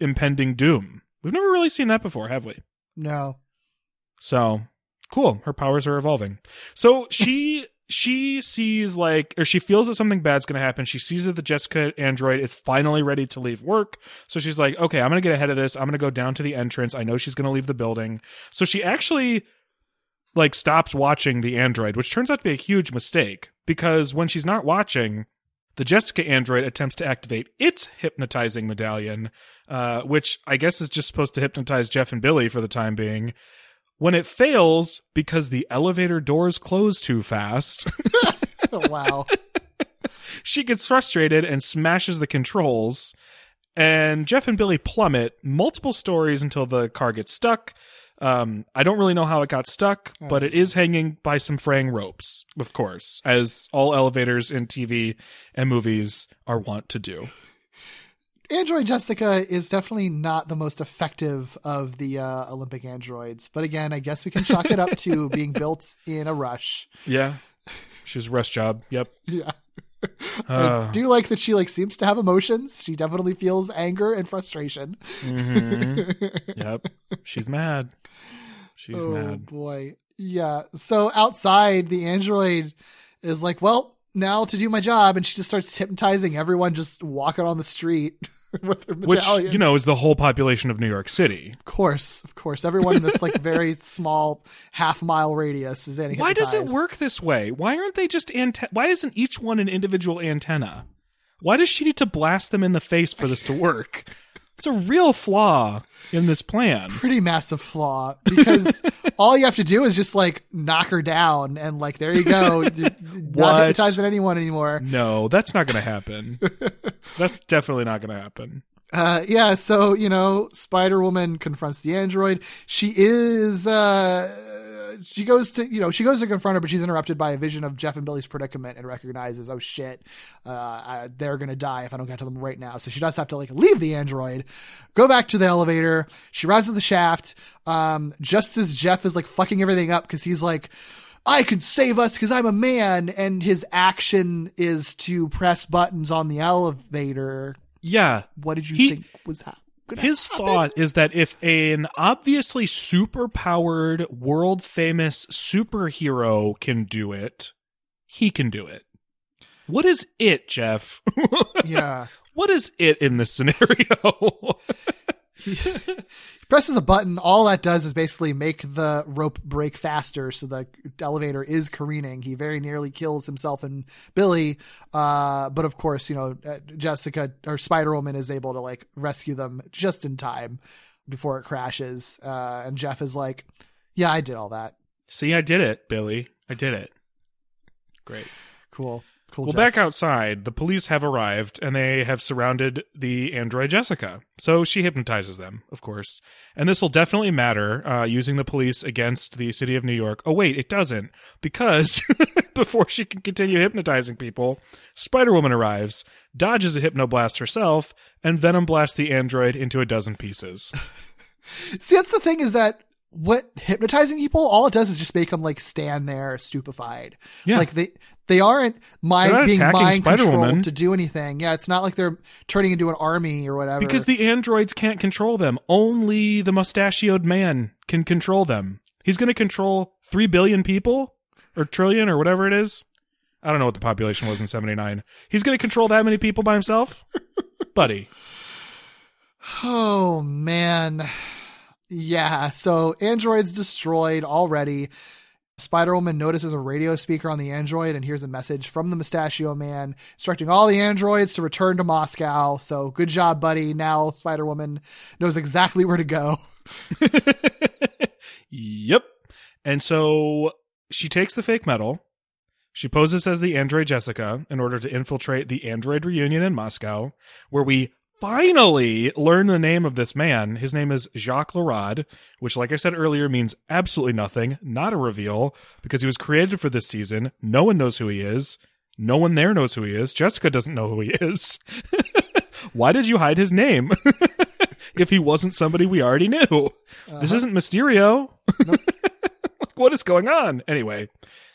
impending doom. We've never really seen that before, have we? no. So cool. Her powers are evolving. So she [laughs] she sees like or she feels that something bad's gonna happen. She sees that the Jessica android is finally ready to leave work. So she's like, okay, I'm gonna get ahead of this. I'm gonna go down to the entrance. I know she's gonna leave the building. So she actually like stops watching the android, which turns out to be a huge mistake because when she's not watching, the Jessica android attempts to activate its hypnotizing medallion, uh, which I guess is just supposed to hypnotize Jeff and Billy for the time being. When it fails because the elevator doors close too fast, [laughs] Oh, wow. she gets frustrated and smashes the controls. And Jeff and Billy plummet multiple stories until the car gets stuck. Um, I don't really know how it got stuck, but it is hanging by some fraying ropes, of course, as all elevators in TV and movies are wont to do. Android Jessica is definitely not the most effective of the uh, Olympic androids, but again, I guess we can chalk it up to [laughs] being built in a rush. Yeah. She's a rush job. Yep. Yeah. [laughs] Uh, I do like that she like seems to have emotions. She definitely feels anger and frustration. mhm. [laughs] yep. She's mad. She's oh mad. boy. Yeah. So outside, the android is like, well, now to do my job, and she just starts hypnotizing everyone just walking on the street [laughs] [laughs] with her Which, you know, is the whole population of New York City. of course, of course, everyone in this like [laughs] very small half mile radius is getting Why does it work this way? Why aren't they just ante- Why isn't each one an individual antenna? Why does she need to blast them in the face for this to work? It's a real flaw in this plan. Pretty massive flaw because [laughs] all you have to do is just like knock her down, and like there you go, [laughs] You're not hypnotizing anyone anymore. No, that's not going to happen. [laughs] that's definitely not going to happen. Uh, yeah, so you know, Spider Woman confronts the android. She is uh, she goes to you know she goes to confront her, but she's interrupted by a vision of Jeff and Billy's predicament and recognizes, oh shit, uh, I, they're gonna die if I don't get to them right now. So she does have to like leave the android, go back to the elevator. She at the shaft, um, just as Jeff is like fucking everything up because he's like. I could save us because I'm a man, and his action is to press buttons on the elevator. Yeah. What did you He- think was happening? His thought is that if an obviously super powered, world famous superhero can do it, he can do it. What is it, Jeff? [laughs] Yeah. what is it in this scenario? [laughs] [laughs] presses a button. All that does is basically make the rope break faster, so the elevator is careening. He very nearly kills himself and Billy, uh, but of course, you know uh, Jessica or Spider Woman is able to like rescue them just in time before it crashes. Uh, and Jeff is like, "Yeah, I did all that. See, I did it, Billy. I did it. Great. Cool, cool." Well, Jeff. back outside, the police have arrived and they have surrounded the android Jessica. So she hypnotizes them, of course. And this will definitely matter uh, using the police against the city of New York. Oh, wait, it doesn't. Because [laughs] before she can continue hypnotizing people, Spider Woman arrives, dodges a hypnoblast herself, and Venom blasts the android into a dozen pieces. [laughs] See, that's the thing is that what hypnotizing people, all it does is just make them like stand there stupefied. Yeah. Like they they aren't mind not being mind Spider-Woman. controlled to do anything. Yeah, it's not like they're turning into an army or whatever. Because the androids can't control them. Only the mustachioed man can control them. He's going to control 3 billion people or trillion or whatever it is. I don't know what the population was in 79. He's going to control that many people by himself? [laughs] Buddy. Oh man. Yeah, so android's destroyed already. Spider Woman notices a radio speaker on the android and hears a message from the Mustachio Man instructing all the androids to return to Moscow. So good job, buddy. Now Spider Woman knows exactly where to go. [laughs] Yep. And so she takes the fake medal. She poses as the android Jessica in order to infiltrate the android reunion in Moscow, where we finally learn the name of this man. His name is Jacques Larad, which, like I said earlier, means absolutely nothing, not a reveal, because he was created for this season. No one knows who he is. No one there knows who he is. Jessica doesn't know who he is. [laughs] Why did you hide his name? [laughs] if he wasn't somebody we already knew. This uh-huh. isn't Mysterio. [laughs] what is going on? Anyway,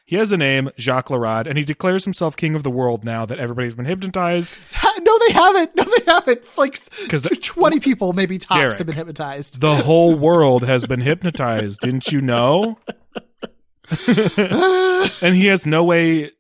he has a name, Jacques Larad, and he declares himself king of the world now that everybody's been hypnotized. No, they haven't. No, they haven't. Like because 20 people, maybe tops, Derek. have been hypnotized. The whole world has been hypnotized. Didn't you know? [laughs] and he has no way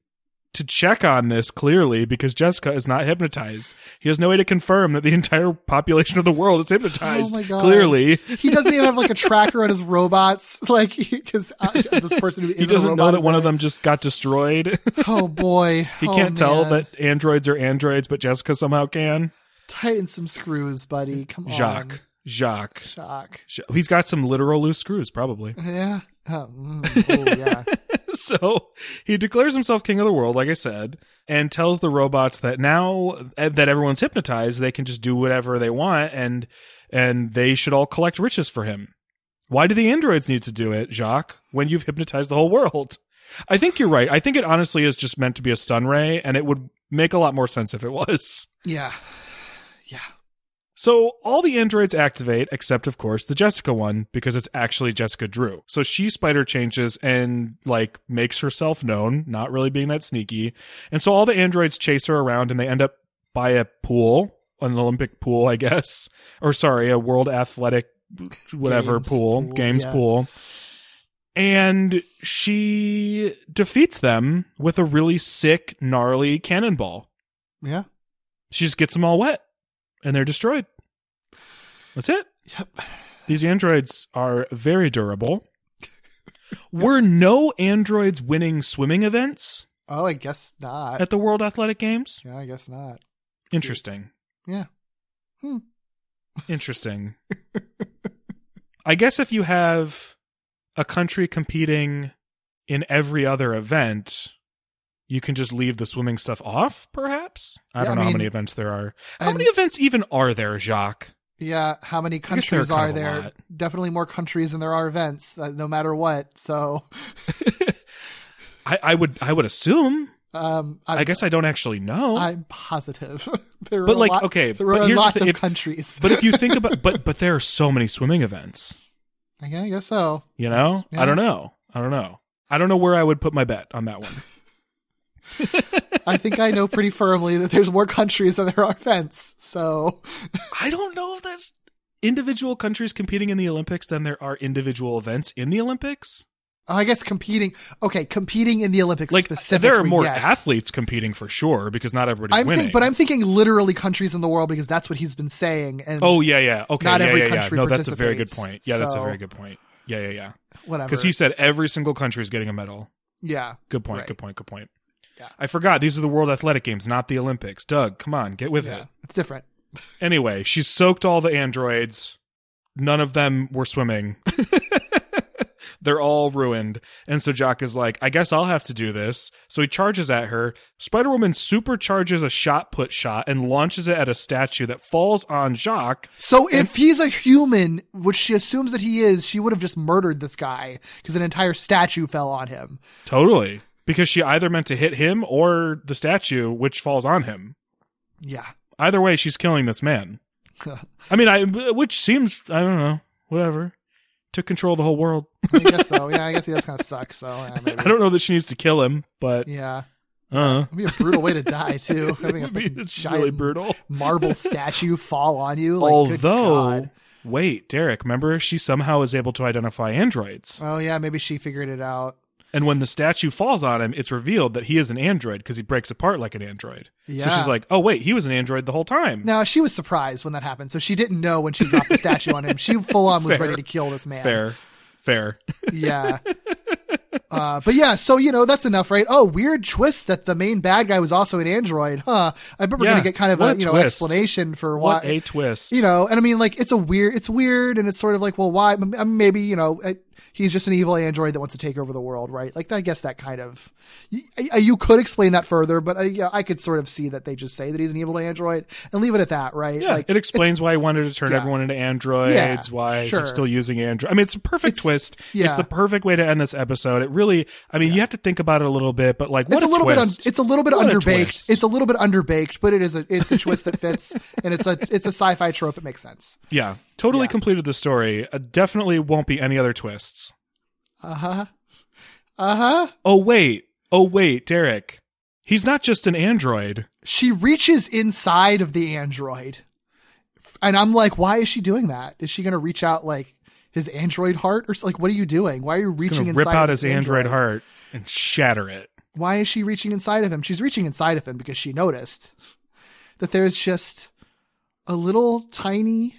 to check on this clearly because Jessica is not hypnotized. He has no way to confirm that the entire population of the world is hypnotized. Oh my God. Clearly, he doesn't even have like a tracker on his robots. [laughs] Like, because uh, this person who he doesn't know that one of them just got destroyed. [laughs] Oh boy. he Oh, can't tell that androids are androids, but Jessica somehow can. Tighten some screws, buddy. Come on. Jacques. Jacques. Shock. Ja- He's got some literal loose screws, probably. Yeah. Oh, oh, yeah. [laughs] [laughs] so he declares himself king of the world, like I said, and tells the robots that now uh, that everyone's hypnotized, they can just do whatever they want, and and they should all collect riches for him. Why do the androids need to do it, Jacques? When you've hypnotized the whole world? I think you're right. I think it honestly is just meant to be a stun ray, and it would make a lot more sense if it was. Yeah. Yeah. So all the androids activate, except of course the Jessica one, because it's actually Jessica Drew. So she spider changes and like makes herself known, not really being that sneaky. And so all the androids chase her around and they end up by a pool, an Olympic pool, I guess. Or sorry, a world athletic whatever Games pool, pool, games yeah. pool. And she defeats them with a really sick, gnarly cannonball. Yeah. She just gets them all wet and they're destroyed. That's it. Yep. These androids are very durable. Were no androids winning swimming events Oh, I guess not. at the World Athletic Games? yeah, I guess not. Interesting. Yeah. Hmm. Interesting. I guess if you have a country competing in every other event, you can just leave the swimming stuff off, perhaps? I Yeah, don't I know how many events there are. How many events even are there, Jacques? Yeah, how many guess there are countries are there? Definitely more countries than there are events, uh, no matter what. So, [laughs] I, I would I would assume. um, I, I, guess I don't actually know. I'm positive. [laughs] there But, like, lot- okay, there but are here's the lots of if- countries. but if you think about but [laughs] but there are so many swimming events. I guess so. You know? Yeah. I don't know. I don't know. I don't know where I would put my bet on that one. [laughs] I think I know pretty firmly that there's more countries than there are events. So, [laughs] I don't know if that's individual countries competing in the Olympics than there are individual events in the Olympics. I guess competing. Okay, competing in the Olympics Like specifically. there are more yes. athletes competing for sure because not everybody's I'm winning. think, but I'm thinking literally countries in the world because that's what he's been saying. And Oh yeah, yeah. Okay, Not yeah, every yeah, yeah. country No, that's a very good point. Yeah, that's a very good point. Yeah, yeah, yeah. whatever. Because he said every single country is getting a medal. yeah, Good point. Right. Good point. Good point. Yeah. I forgot these are the World Athletic Games, not the Olympics. Doug, come on, get with yeah, it. it's different. [laughs] Anyway, she soaked all the androids. None of them were swimming. [laughs] They're all ruined. And so Jock is like, I guess I'll have to do this. So he charges at her. Spider Woman supercharges a shot put shot and launches it at a statue that falls on Jacques. So if he's a human, which she assumes that he is, she would have just murdered this guy because an entire statue fell on him. Totally. Because she either meant to hit him or the statue, which falls on him. Yeah. Either way, she's killing this man. [laughs] I mean, I which seems I don't know, whatever. Took control of the whole world. I guess so. [laughs] Yeah, I guess he does kind of suck. So yeah. [laughs] I don't know that she needs to kill him, but Yeah. uh, It'd be a brutal way to die too. Having a I mean, fucking it's really brutal. marble statue fall on you. Like, Although, wait, Derek, remember she somehow is able to identify androids, oh yeah, maybe she figured it out. And when the statue falls on him, it's revealed that he is an android because he breaks apart like an android. Yeah. So she's like, "Oh wait, he was an android the whole time." Now she was surprised when that happened, so she didn't know when she dropped the statue on him. She full on was [laughs] ready to kill this man. Fair, fair. Yeah. [laughs] Uh, but yeah, so you know that's enough, right? Oh, weird twist that the main bad guy was also an android, huh? I bet we're Yeah, gonna get kind of what a you know twist. explanation for why. What a twist! you know, and I mean, like, it's a weird, it's weird, and it's sort of like, well, why? Maybe, you know, it, he's just an evil android that wants to take over the world, right? Like, I guess that kind of, you, you could explain that further, but I, yeah, I could sort of see that they just say that he's an evil android and leave it at that, right? Yeah, like, it explains why he wanted to turn yeah. everyone into androids, Yeah, why sure. he's still using android. I mean, it's a perfect It's- twist. yeah. It's the perfect way to end this episode. It really, I mean, you have to think about it a little bit, but like, what It's a little bit. Un, it's a little bit What a underbaked. It's a little bit underbaked, but it is a. It's a twist that fits, and it's a. It's a sci-fi trope. It makes sense. yeah, totally completed the story. Uh, definitely won't be any other twists. Uh huh. Uh huh. Oh wait, oh wait, Derek, he's not just an android. She reaches inside of the android, and I'm like, why is she doing that? Is she going to reach out like his android heart, or like, what are you doing? Why are you reaching inside rip out his this android heart and shatter it. Why is she reaching inside of him? She's reaching inside of him because she noticed that there's just a little tiny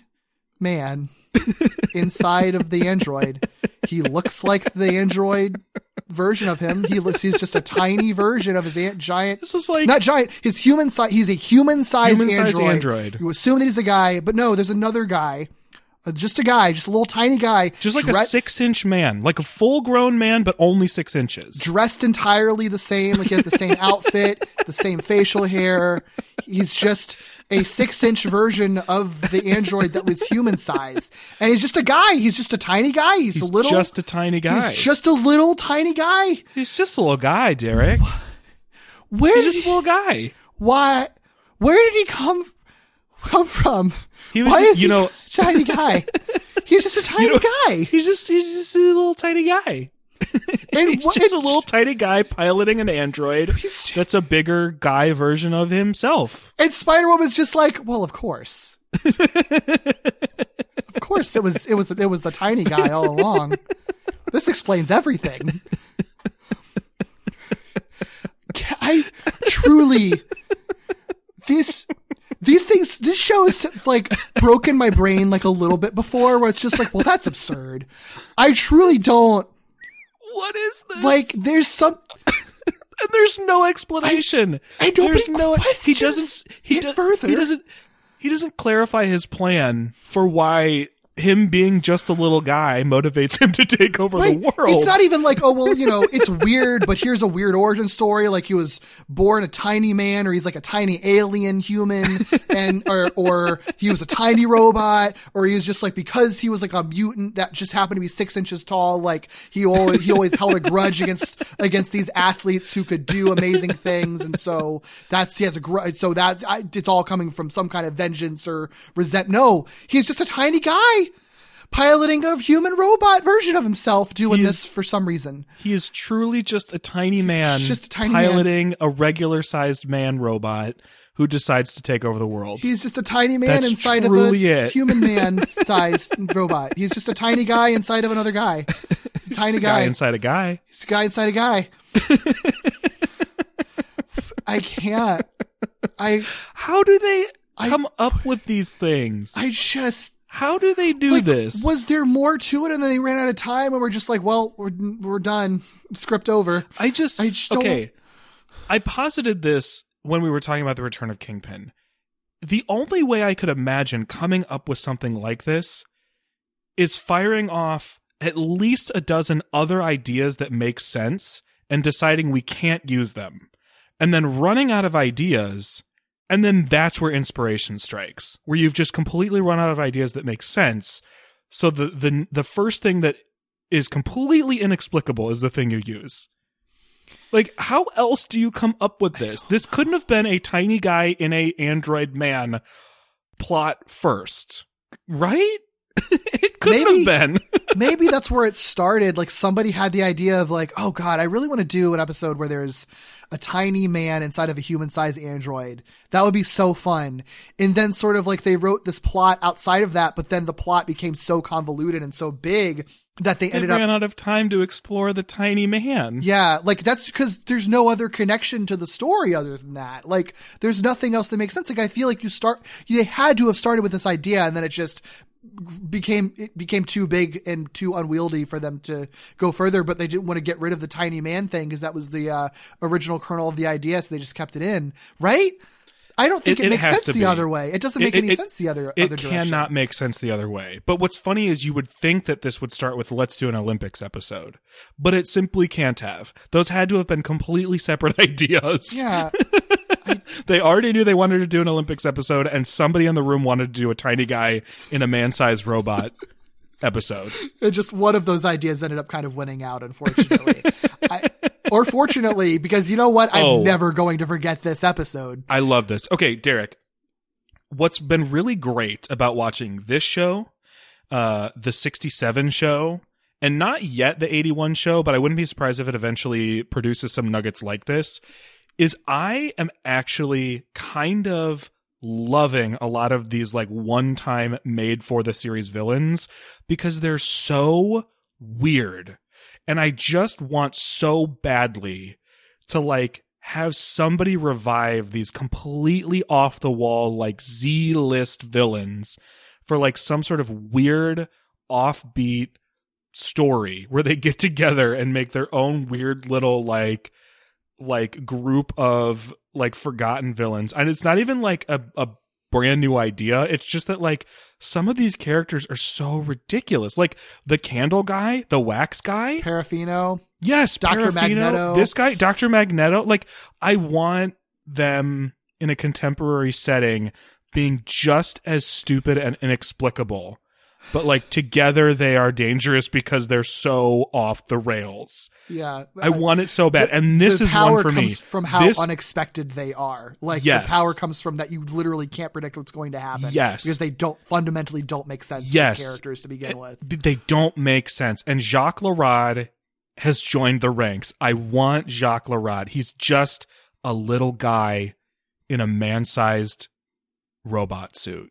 man [laughs] inside of the android. He looks like the android version of him. He looks he's just a tiny version of his ant, giant This is like not giant, his human size he's a human sized android. android. You assume that he's a guy, but no, there's another guy. Uh, just a guy, just a little tiny guy. just like a six-inch man, like a full-grown man, but only six inches. dressed entirely the same. Like he has the same [laughs] outfit, the same facial hair. He's just a six inch version of the android that was human sized. And he's just a guy. He's just a tiny guy. He's, He's a little. just a tiny guy. He's just a little tiny guy. He's just a little guy, Derek. Where He's just a little guy. why? Where did he come come from? He was why just- is you he know- a tiny [laughs] guy? He's just a tiny know- guy. He's just he's just a little tiny guy. And [laughs] He's what- just a little tiny guy piloting an android that's a bigger guy version of himself. And Spider Woman's just like, well, of course. of course it was it was it was the tiny guy all along. This explains everything. [laughs] I truly this these things this show has like broken my brain like a little bit before where it's just like, well, that's absurd. I truly don't What is this? like there's some [laughs] and there's no explanation. I- nobody there's no he doesn't he does, further. he doesn't he doesn't clarify his plan for why him being just a little guy motivates [laughs] him to take over Right. the world. It's not even like, oh well, you know, it's weird, but here's a weird origin story. Like he was born a tiny man, or he's like a tiny alien human, and or or he was a tiny robot, or he was just like because he was like a mutant that just happened to be six inches tall. Like he always he always held a grudge against against these athletes who could do amazing things, and so that's he has a grudge. So that's I, it's all coming from some kind of vengeance or resent. No, he's just a tiny guy piloting a human robot version of himself doing He's- this for some reason. he is truly just a tiny man just a tiny man. piloting a regular sized man robot who decides to take over the world. He's just a tiny man That's inside of a it. human [laughs] man sized robot. He's just a tiny guy inside of another guy. He's a tiny a guy. inside a guy. He's a guy inside a guy. [laughs] I can't. I How do they I- come up with these things? I just How do they do like, this? Was there more to it, and then they ran out of time, and we're just like, well, we're we're done. Script over. I just, I just don't- okay. I posited this when we were talking about the return of Kingpin. The only way I could imagine coming up with something like this is firing off at least a dozen other ideas that make sense and deciding we can't use them. And then running out of ideas. And then that's where inspiration strikes, where you've just completely run out of ideas that make sense. So the the the first thing that is completely inexplicable is the thing you use. Like, how else do you come up with this? This couldn't have been a tiny guy in a android man plot first, right? [laughs] it couldn't Maybe- have been. [laughs] maybe that's where it started. Like somebody had the idea of like, oh god, I really want to do an episode where there's a tiny man inside of a human-sized android. That would be so fun. And then sort of like they wrote this plot outside of that, but then the plot became so convoluted and so big that they ended up ran out of time to explore the tiny man. yeah, like that's because there's no other connection to the story other than that. Like there's nothing else that makes sense. Like I feel like you start, you had to have started with this idea and then it just became it became too big and too unwieldy for them to go further. But they didn't want to get rid of the tiny man thing because that was the uh, original kernel of the idea, so they just kept it in. Right? I don't think It- it, it makes sense the be. other way. It doesn't make it- any sense the other It other direction. cannot make sense the other way. But what's funny is you would think that this would start with let's do an Olympics episode, but it simply can't have. Those had to have been completely separate [laughs] ideas. Yeah. [laughs] [laughs] They already knew they wanted to do an Olympics episode, and somebody in the room wanted to do a tiny guy in a man-sized robot [laughs] episode. It just one of those ideas ended up kind of winning out, unfortunately. [laughs] I, or fortunately, because you know what? I'm Oh. never going to forget this episode. I love this. Okay, Derek. What's been really great about watching this show, uh, the 67 show, and not yet the 81 show, but I wouldn't be surprised if it eventually produces some nuggets like this, is I am actually kind of loving a lot of these like one time made for the series villains because they're so weird. And I just want so badly to like have somebody revive these completely off the wall like Z list villains for like some sort of weird offbeat story where they get [laughs] together and make their own weird little like like group of like forgotten villains and it's not even like a, a brand new idea it's just that like some of these characters are so ridiculous like the candle guy the wax guy Parafino. Yes, Dr. Parafino, Magneto. This guy, Dr. Magneto. Like, I want them in a contemporary setting being just as stupid and inexplicable. But like together they are dangerous because they're so off the rails. Yeah. I uh, want it so bad. and this is one for comes me. from how This- unexpected they are. Like Yes. the power comes from that you literally can't predict what's going to happen. Yes. Because they don't fundamentally don't make sense Yes. as characters to begin eh, with. they don't make sense. And Jacques Larad has joined the ranks. I want Jacques Larad. He's just a little guy in a man-sized robot suit.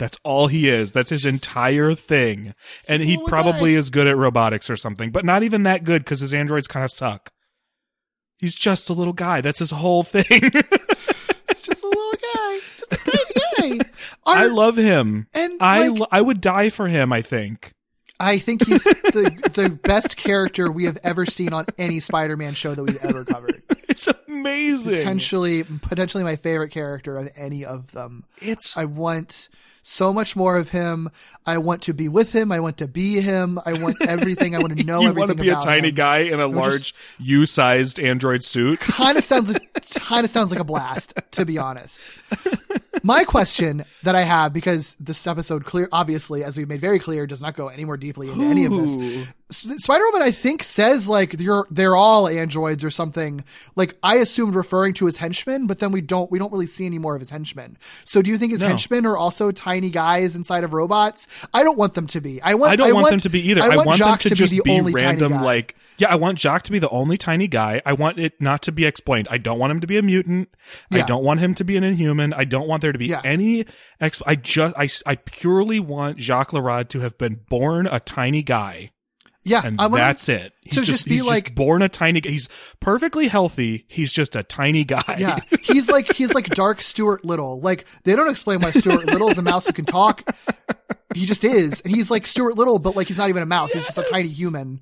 That's all he is. That's his entire thing. And he probably guy. is good at robotics or something, but not even that good because his androids kind of suck. He's just a little guy. That's his whole [laughs] thing. It's just a little guy. Just a tiny guy. [laughs] I love him. and I like, I would die for him, I think. I think he's [laughs] the the best character we have ever seen on any Spider-Man show that we've ever covered. It's amazing. potentially potentially my favorite character of any of them. It's I want so much more of him. I want to be with him. I want to be him. I want everything. I want to [laughs] know you everything want to be a tiny him. guy in a just- large U-sized android suit. kind of sounds [laughs] like kind of sounds like a blast to be honest my question that i have because this episode clear obviously as we've made very clear does not go any more deeply into any of this Ooh. S- spider-woman i think says like you're they're all androids or something like i assumed referring to his henchmen but then we don't we don't really see any more of his henchmen so do you think his No. henchmen are also tiny guys inside of robots i don't want them to be i want I don't want, them to be either. i want, them Jock to, to, just be the only random, like yeah. I want Jock to be the only tiny guy. I want it not to be explained. I don't want him to be a mutant. I don't want him to be an inhuman. I don't want there to be Yeah. any. Exp- I just I I purely want Jacques Larad to have been born a tiny guy, yeah and I that's it. He's to just be like- born a tiny. guy. He's perfectly healthy. He's just a tiny guy. Yeah, [laughs] he's like he's like Dark Stuart Little. Like they don't explain why Stuart Little is a mouse who can talk. He just is, and he's like Stuart Little, but like he's not even a mouse. He's just a tiny human.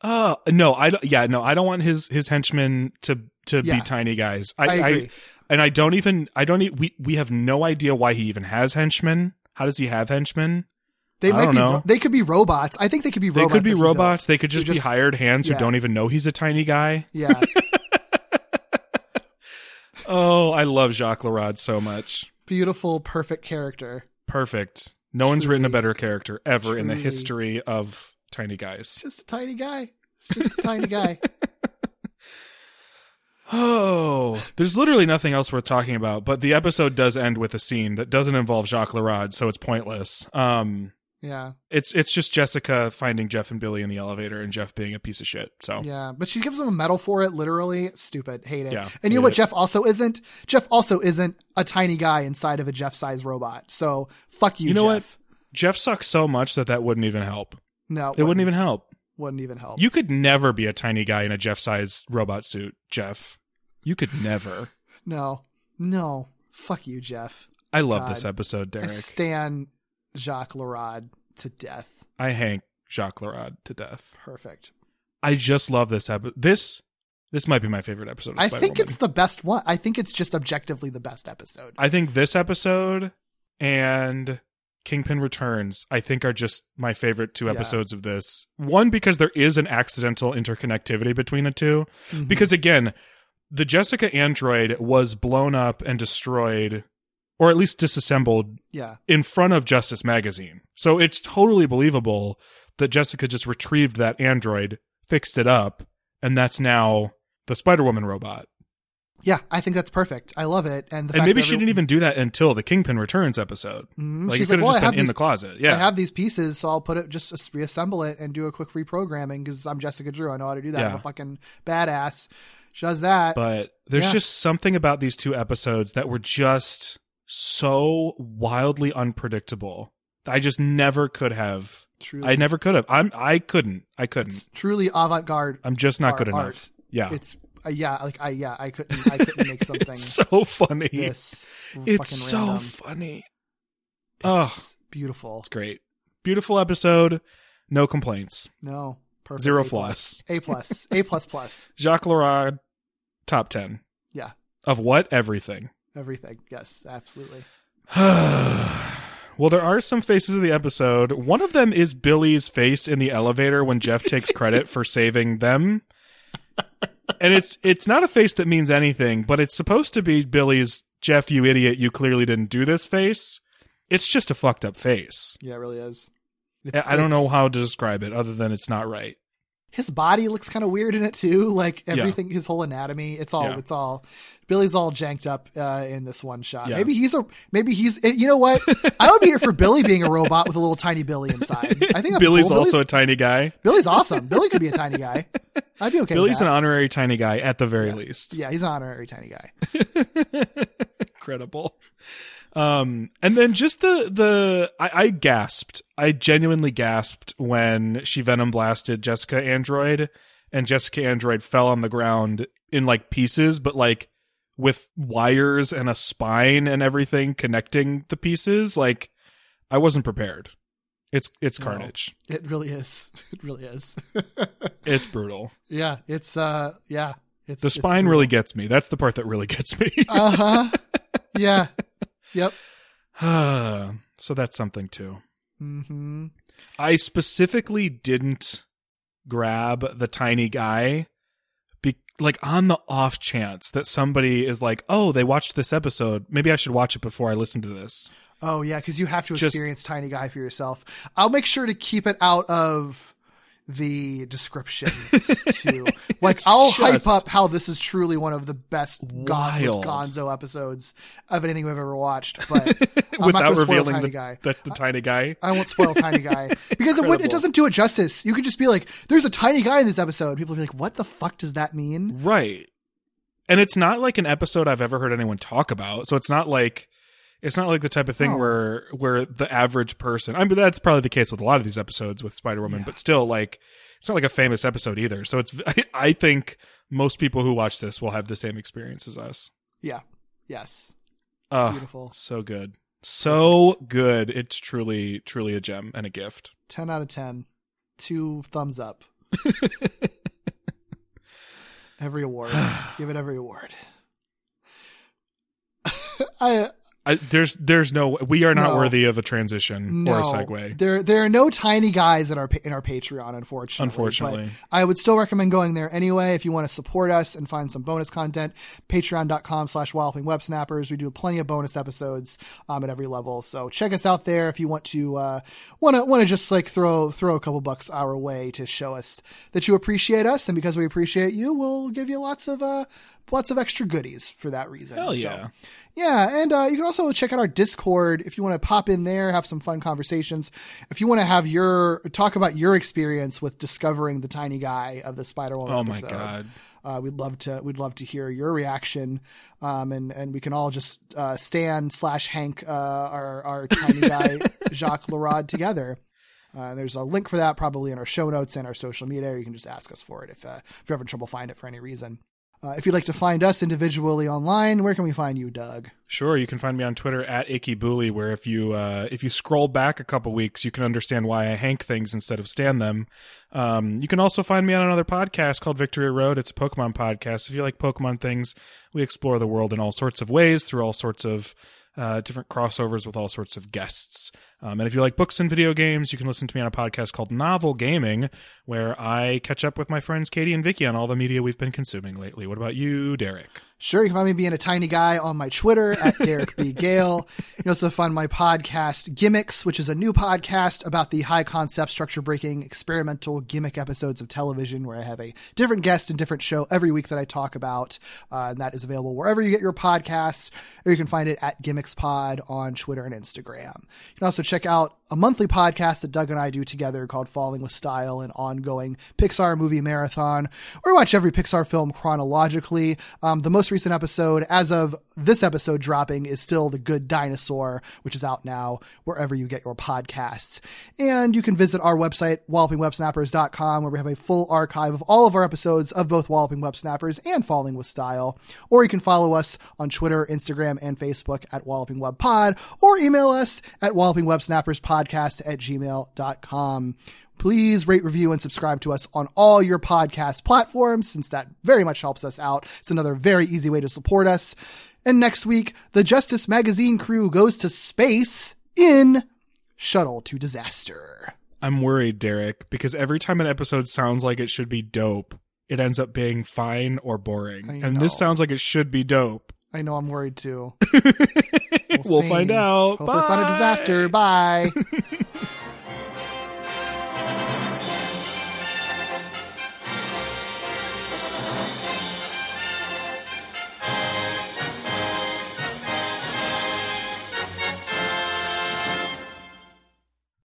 Uh no, I don't. Yeah, no, I don't want his his henchmen to to Yeah. be tiny guys. I agree. and I don't even. I don't. E- we we have no idea why he even has henchmen. How does he have henchmen? They I might don't be. know. They could be robots. I think they could be robots. They could be robots. They could just, Who be hired hands yeah. who don't even know he's a tiny guy. Yeah, [laughs] Oh, I love Jacques Larad so much. beautiful, perfect character. Perfect. No one's written a better character ever in the history of tiny guys. Just a tiny guy. It's just a tiny guy. [laughs] Oh, there's literally nothing else worth talking about, but the episode does end with a scene that doesn't involve Jacques Larad, so it's pointless. Um, Yeah, it's it's just Jessica finding Jeff and Billy in the elevator and Jeff being a piece of shit. So yeah. But she gives him a medal for it. Literally, stupid. Hate it. Yeah, and you know what? it. Jeff also isn't. Jeff also isn't a tiny guy inside of a Jeff-sized robot. So fuck you. You know what? Jeff. Jeff sucks so much that that wouldn't even help. No, It wouldn't even help. wouldn't even help. You could never be a tiny guy in a Jeff sized robot suit, Jeff. You could never. No, no. Fuck you, Jeff. I love God. this episode, I Derek. stan Jacques Larad to death. I hank Jacques Larad to death. Perfect. I just love this episode. This this might be my favorite episode. Of I think it's the best one. I think it's just objectively the best episode. I think this episode and Kingpin Returns, I think, are just my favorite two Yeah. episodes of this. One, because there is an accidental interconnectivity between the 2 Mhm. Because again, the Jessica android was blown up and destroyed, or at least disassembled Yeah. in front of Justice Magazine. So it's totally believable that Jessica just retrieved that android, fixed it up, and that's now the Spider Woman robot. Yeah, I think that's perfect. I love it. And the and maybe she didn't even do that until the Kingpin Returns episode. Mhm. Like She's could like, well, I have in these, the closet. Yeah. I have these pieces, so I'll put it just reassemble it and do a quick reprogramming because I'm Jessica Drew. I know how to do that. I'm a fucking badass. She does that. but there's Yeah. just something about these two episodes that were just so wildly unpredictable. I just never could have. truly, I never could have. I'm. I couldn't. I couldn't. it's truly avant-garde. I'm just not art- good enough. art. Yeah. It's uh, yeah, like I yeah, I couldn't I couldn't make [laughs] something it's so funny. this it's so random. funny. Oh, beautiful. it's great. Beautiful episode. No complaints. No, perfect. Zero A plus. flaws. A plus. A plus plus. [laughs] Jacques Larad, top ten Yeah, of what everything. Everything. Yes, absolutely. [sighs] well, there are some faces of the episode. One of them is Billy's face in the elevator when Jeff takes credit for saving them. And it's it's not a face that means anything, but it's supposed to be Billy's Jeff, you idiot, you clearly didn't do this face. It's just a fucked up face. Yeah, it really is. I It's- I don't know how to describe it other than it's not right. His body looks kind of weird in it too. [laughs] Like everything, his whole anatomy. It's all. Yeah. It's all. Billy's all janked up uh, in this one shot. Yeah. Maybe he's a. Maybe he's. eh, You know what? I would be here for [laughs] Billy being a robot with a little tiny Billy inside. I think Billy's cool. also a tiny guy. Billy's awesome. Billy could be a tiny guy. I'd be okay. Billy's an honorary tiny guy at the very least. Yeah, he's an honorary tiny guy. [laughs] incredible. Um, and then just the the I, I gasped. I genuinely gasped when she venom blasted Jessica Android, and Jessica Android fell on the ground in like pieces, but like with wires and a spine and everything connecting the pieces. Like I wasn't prepared. It's it's No. carnage. It really is. [laughs] It really is. [laughs] It's brutal. yeah, it's uh, yeah, It's The spine really gets me. That's the part that really gets me. Uh huh. [laughs] yeah. Yep. [sighs] so that's something too. Mm-hmm. I specifically didn't grab the tiny guy be- like on the off chance that somebody is like, "Oh, they watched this episode. Maybe I should watch it before I listen to this." Oh yeah, because you have to Just- experience Tiny Guy for yourself. I'll make sure to keep it out of the description [laughs] too. Like I'll hype up how this is truly one of the best Gon- Gonzo episodes of anything we've ever watched. But [laughs] I'm not Without going to spoil revealing Tiny the, Guy. the, the tiny guy. I won't spoil Tiny Guy [laughs] because it, it doesn't do it justice. You could just be like, "There's a tiny guy in this episode." People be like, "What the fuck does that mean?" Right. And it's not like an episode I've ever heard anyone talk about. So it's not like it's not like the type of thing No. where where the average person I mean that's probably the case with a lot of these episodes with Spider-Woman, but still like it's not like a famous episode either. So it's [laughs] I, I think most people who watch this will have the same experience as us. Yeah. Yes. Oh, Beautiful. so good. So good. It's truly truly a gem and a gift. Ten out of ten. Two thumbs up. [laughs] every award. [sighs] Give it every award. [laughs] I I, there's there's no we are not No. worthy of a transition no. or a segue. There, there are no tiny guys in our in our Patreon, unfortunately. Unfortunately. but I would still recommend going there anyway if you want to support us and find some bonus content. Patreon.com/slash Walloping Web Snappers. We do plenty of bonus episodes um, at every level, so check us out there if you want to uh, want to want to just like throw throw a couple bucks our way to show us that you appreciate us, and because we appreciate you, we'll give you lots of uh, lots of extra goodies for that reason. Hell So- yeah. yeah, and uh, you can also check out our Discord if you want to pop in there, have some fun conversations. If you want to have your talk about your experience with discovering the tiny guy of the Spider Woman. Oh my episode. god. Uh, we'd love to we'd love to hear your reaction, um, and and we can all just uh, Stan slash Hank uh, our our tiny [laughs] guy Jacques Larod together. Uh, there's a link for that probably in our show notes and our social media. You can just ask us for it if uh, if you're having trouble finding it for any reason. Uh, if you'd like to find us individually online, where can we find you, Doug? Sure, you can find me on Twitter at Icky where if you uh, if you scroll back a couple weeks, you can understand why I hank things instead of stand them. Um, you can also find me on another podcast called Victory Road. It's a Pokemon podcast. If you like Pokemon things, we explore the world in all sorts of ways through all sorts of uh, different crossovers with all sorts of guests. Um, and if you like books and video games, you can listen to me on a podcast called Novel Gaming, where I catch up with my friends Katie and Vicky on all the media we've been consuming lately. What about you, Derek? Sure, you can find me being a tiny guy on my Twitter at Derek B. Gale. You can also find my podcast Gimmicks, which is a new podcast about the high concept, structure breaking, experimental gimmick episodes of television, where I have a different guest and different show every week that I talk about. Uh, and that is available wherever you get your podcasts, or you can find it at Gimmicks Pod on Twitter and Instagram. You can also check out a monthly podcast that Doug and I do together called Falling with Style, an ongoing Pixar movie marathon, we watch every Pixar film chronologically. Um, the most recent episode, as of this episode dropping, is still The Good Dinosaur, which is out now wherever you get your podcasts. And you can visit our website, wallopingwebsnappers.com, where we have a full archive of all of our episodes of both Walloping Web Snappers and Falling with Style. Or you can follow us on Twitter, Instagram, and Facebook at Walloping Web Pod, or email us at wallopingwebsnapperspodcast at gmail.com. Please rate, review, and subscribe to us on all your podcast platforms, since that very much helps us out. It's another very easy way to support us. And next week, the Justice Magazine crew goes to space in Shuttle to Disaster. I'm worried, Derek, because every time an episode sounds like it should be dope, it ends up being fine or boring. And this sounds like it should be dope. I know I'm worried too. [laughs] We'll, we'll find out. Hope Bye. it's not a disaster. Bye. [laughs]